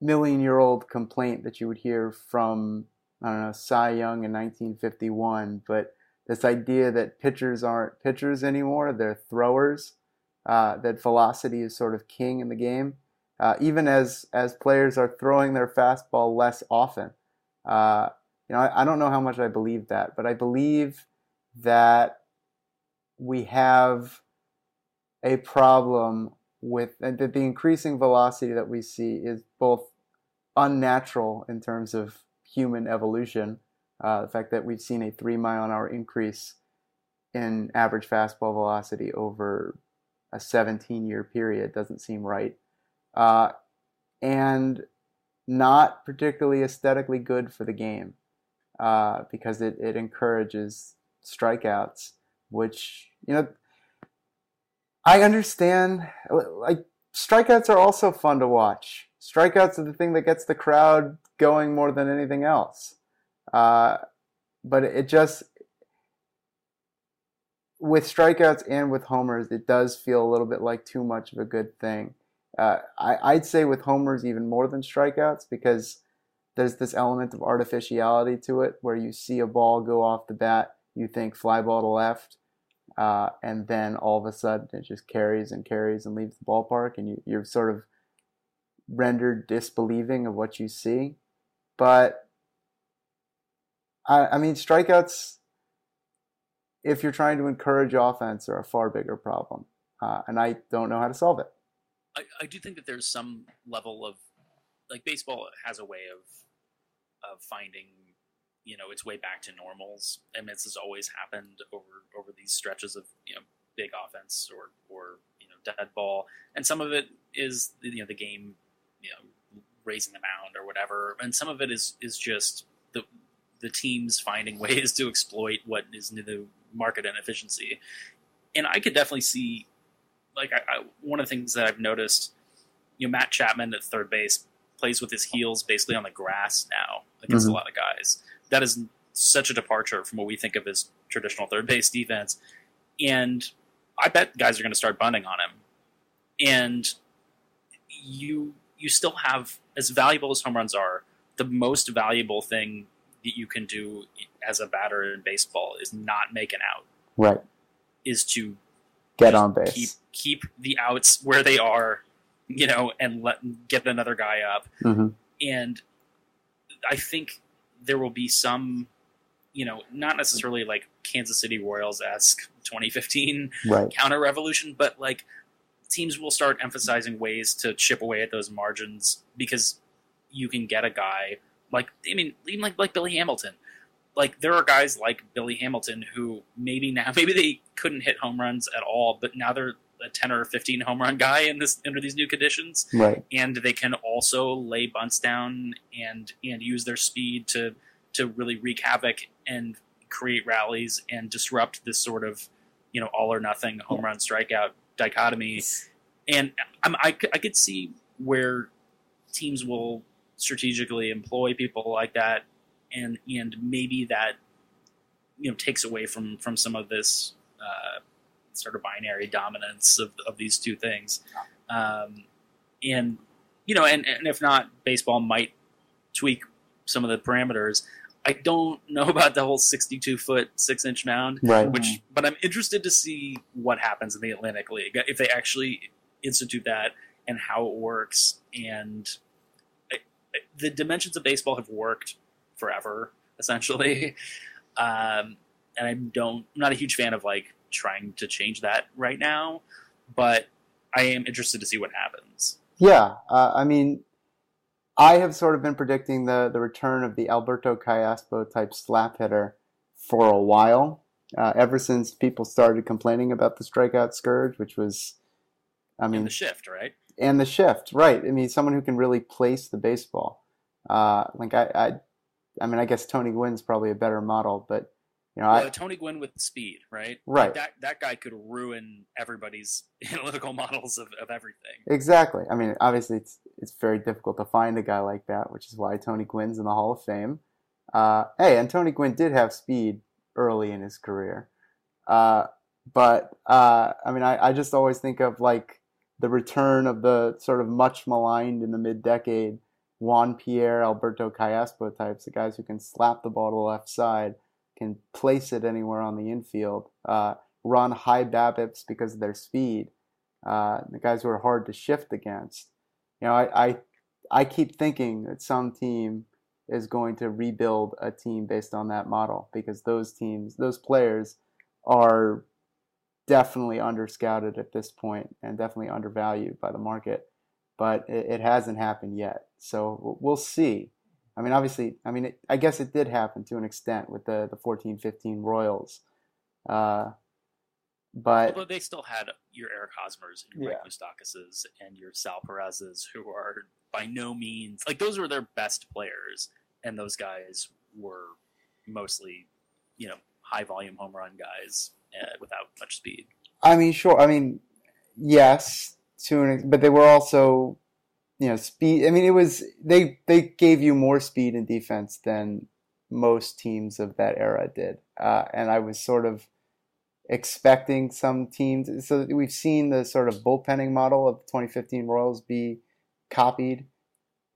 million year old complaint that you would hear from, I don't know, Cy Young in 1951, but this idea that pitchers aren't pitchers anymore, they're throwers, uh, that velocity is sort of king in the game. Uh, even as, as players are throwing their fastball less often. Uh, you know, I, I don't know how much I believe that, but I believe that we have a problem with that the increasing velocity that we see is both unnatural in terms of human evolution. Uh, the fact that we've seen a three mile an hour increase in average fastball velocity over a 17 year period doesn't seem right. Uh, and not particularly aesthetically good for the game uh, because it, it encourages strikeouts, which, you know, I understand. Like, strikeouts are also fun to watch. Strikeouts are the thing that gets the crowd going more than anything else. Uh, but it just, with strikeouts and with homers, it does feel a little bit like too much of a good thing. Uh, I, I'd say with homers even more than strikeouts because there's this element of artificiality to it where you see a ball go off the bat, you think fly ball to left, uh, and then all of a sudden it just carries and carries and leaves the ballpark, and you, you're sort of rendered disbelieving of what you see. But I, I mean, strikeouts, if you're trying to encourage offense, are a far bigger problem, uh, and I don't know how to solve it. I, I do think that there's some level of like baseball has a way of of finding you know its way back to normals. And this has always happened over over these stretches of you know big offense or or you know dead ball. And some of it is you know the game you know raising the mound or whatever. And some of it is is just the the teams finding ways to exploit what is the market inefficiency and i could definitely see like I, I, one of the things that I've noticed, you know, Matt Chapman at third base plays with his heels basically on the grass now against Mhm. a lot of guys. That is such a departure from what we think of as traditional third base defense. And I bet guys are going to start bunting on him. And you you still have as valuable as home runs are, the most valuable thing that you can do as a batter in baseball is not make an out. Right. Is to Get on base. keep keep the outs where they are, you know, and let get another guy up. hmm And I think there will be some, you know, not necessarily like Kansas City Royals esque 2015 Right. counter revolution, but like teams will start emphasizing ways to chip away at those margins because you can get a guy like I mean even like like Billy Hamilton. Like there are guys like Billy Hamilton who maybe now maybe they couldn't hit home runs at all, but now they're a 10 or 15 home run guy in this under these new conditions. Right. And they can also lay bunts down and and use their speed to to really wreak havoc and create rallies and disrupt this sort of you know all or nothing home run strikeout dichotomy. And I'm, I, I could see where teams will strategically employ people like that and and maybe that you know takes away from from some of this uh, sort of binary dominance of, of these two things. Um, and you know and, and if not baseball might tweak some of the parameters. I don't know about the whole 62 foot 6 inch mound right. which but i'm interested to see what happens in the atlantic league if they actually institute that and how it works. And I- I- the dimensions of baseball have worked forever essentially. Um, and i don't i'm not a huge fan of like trying to change that right now but i am interested to see what happens Yeah, uh, I mean, I have sort of been predicting the the return of the Alberto Callaspo type slap hitter for a while, uh, ever since people started complaining about the strikeout scourge, which was, I mean, in the shift right and the shift, right? I mean, someone who can really place the baseball. Uh, like I, I, I mean, I guess Tony Gwynn's probably a better model, but you know, well, I, tony gwynn with speed right Right. Like, that that guy could ruin everybody's analytical models of, of everything Exactly. I mean, obviously, it's it's very difficult to find a guy like that, which is why Tony Gwynn's in the Hall of Fame. Uh, hey, and Tony Gwynn did have speed early in his career, uh, but uh, I mean, I, I just always think of like the return of the sort of much maligned in the mid decade Juan Pierre, Alberto Callaspo types, the guys who can slap the ball to the left side, can place it anywhere on the infield, uh, run high BABIPs because of their speed uh, the guys who are hard to shift against. You know, I, I I keep thinking that some team is going to rebuild a team based on that model because those teams, those players, are definitely underscouted at this point and definitely undervalued by the market. But it, it hasn't happened yet, so we'll see. I mean, obviously, I mean, it, I guess it did happen to an extent with the the fourteen fifteen Royals. Uh, but Although they still had your Eric Hosmers and your Yeah. Mike Moustakas and your Sal Perez's, who are by no means like those were their best players, and those guys were mostly, you know, high volume home run guys uh, without much speed. I mean, sure. I mean, yes, to an, but they were also, you know, speed. I mean, it was they they gave you more speed and defense than most teams of that era did, uh, and I was sort of expecting some teams. So we've seen the sort of bullpenning model of the 2015 Royals be copied,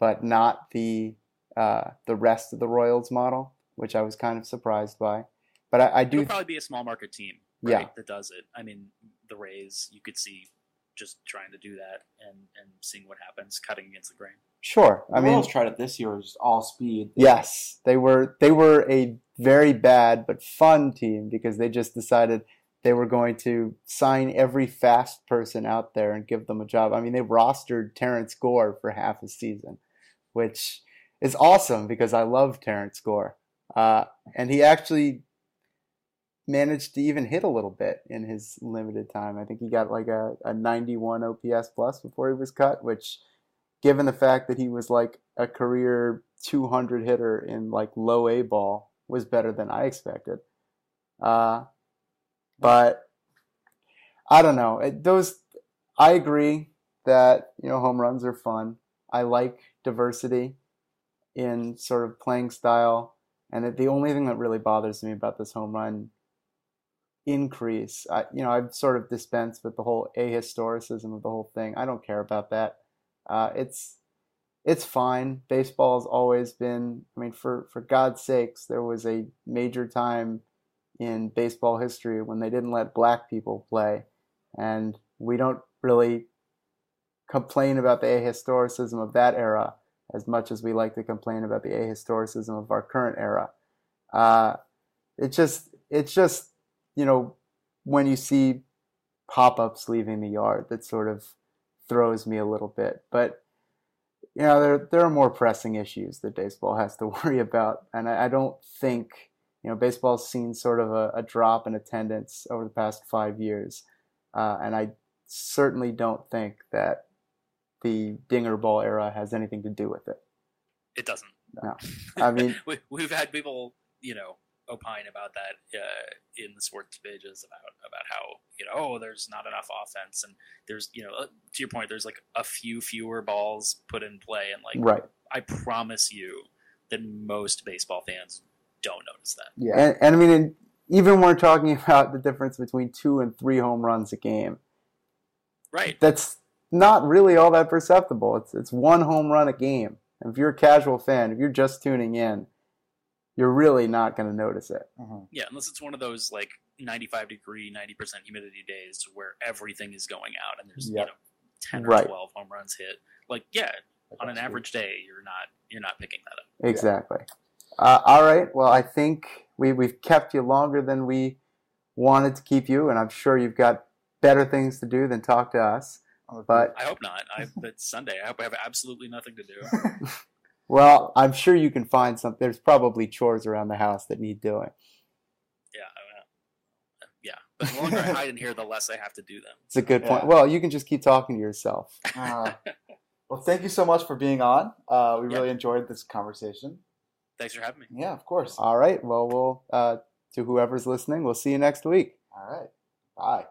but not the uh, the rest of the Royals model, which I was kind of surprised by. But I, I do It'll probably be a small market team, right, Yeah. that does it. I mean, the Rays, you could see just trying to do that and and seeing what happens, cutting against the grain. sure. I I mean, Royals tried it this year, it was just all speed. Yes, they were they were a very bad but fun team because they just decided they were going to sign every fast person out there and give them a job. I mean, they rostered Terrence Gore for half a season, which is awesome because I love Terrence Gore. Uh, and he actually managed to even hit a little bit in his limited time. I think he got like a, a 91 OPS plus before he was cut, which given the fact that he was like a career 200 hitter in like low A ball was better than I expected. Uh, but I don't know. It, those I agree that you know home runs are fun. I like diversity in sort of playing style, and that the only thing that really bothers me about this home run increase, I, you know, I've sort of dispensed with the whole ahistoricism of the whole thing. I don't care about that. Uh, it's it's fine. Baseball has always been. I mean, for for God's sakes, there was a major time in baseball history when they didn't let black people play, and we don't really complain about the ahistoricism of that era as much as we like to complain about the ahistoricism of our current era. Uh, it just it's just you know when you see pop-ups leaving the yard that sort of throws me a little bit, but you know, there there are more pressing issues that baseball has to worry about, and I, I don't think you know baseball's seen sort of a, a drop in attendance over the past five years, uh, and I certainly don't think that the dinger ball era has anything to do with it. It doesn't. No. I mean, we, we've had people, you know, opine about that uh, in the sports pages about about how you know oh there's not enough offense and there's you know uh, to your point there's like a few fewer balls put in play and like right. I promise you that most baseball fans don't notice that. Yeah. And, and I mean, and even when we're talking about the difference between two and three home runs a game, Right. that's not really all that perceptible. It's it's one home run a game. And if you're a casual fan, if you're just tuning in, you're really not going to notice it. Mhm. Yeah, unless it's one of those like 95 degree, 90% humidity days where everything is going out and there's Yep. you know 10 or Right. 12 home runs hit. Like yeah, on an That's average day you're not you're not picking that up. Exactly. Uh, all right. Well, I think we we've kept you longer than we wanted to keep you, and I'm sure you've got better things to do than talk to us. But I hope not. I it's Sunday. I hope I have absolutely nothing to do. well, I'm sure you can find some. There's probably chores around the house that need doing. Yeah. I- yeah. But the longer I hide in here, the less I have to do them. It's a good point. Yeah. Well, you can just keep talking to yourself. Uh, well, thank you so much for being on. Uh, we Yeah. really enjoyed this conversation. Thanks for having me. Yeah, of course. All right. Well, we'll uh, to whoever's listening, we'll see you next week. All right. Bye.